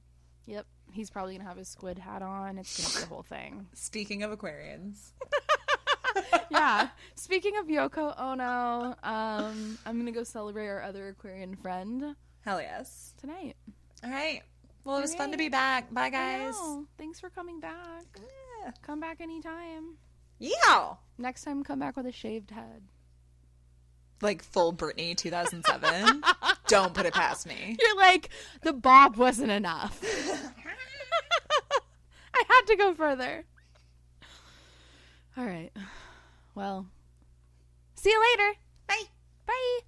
yep. He's probably going to have his squid hat on. It's going to be the whole thing. Speaking of Aquarians. yeah. Speaking of Yoko Ono, um, I'm going to go celebrate our other Aquarian friend Hell yes. tonight. All right. Well, it was fun to right. be back. Bye, I guys. know. Thanks for coming back. Yeah. Come back anytime. Yeah. Next time, come back with a shaved head. Like full Britney 2007. Don't put it past me. You're like, the bob wasn't enough. I had to go further. All right. Well, see you later. Bye. Bye.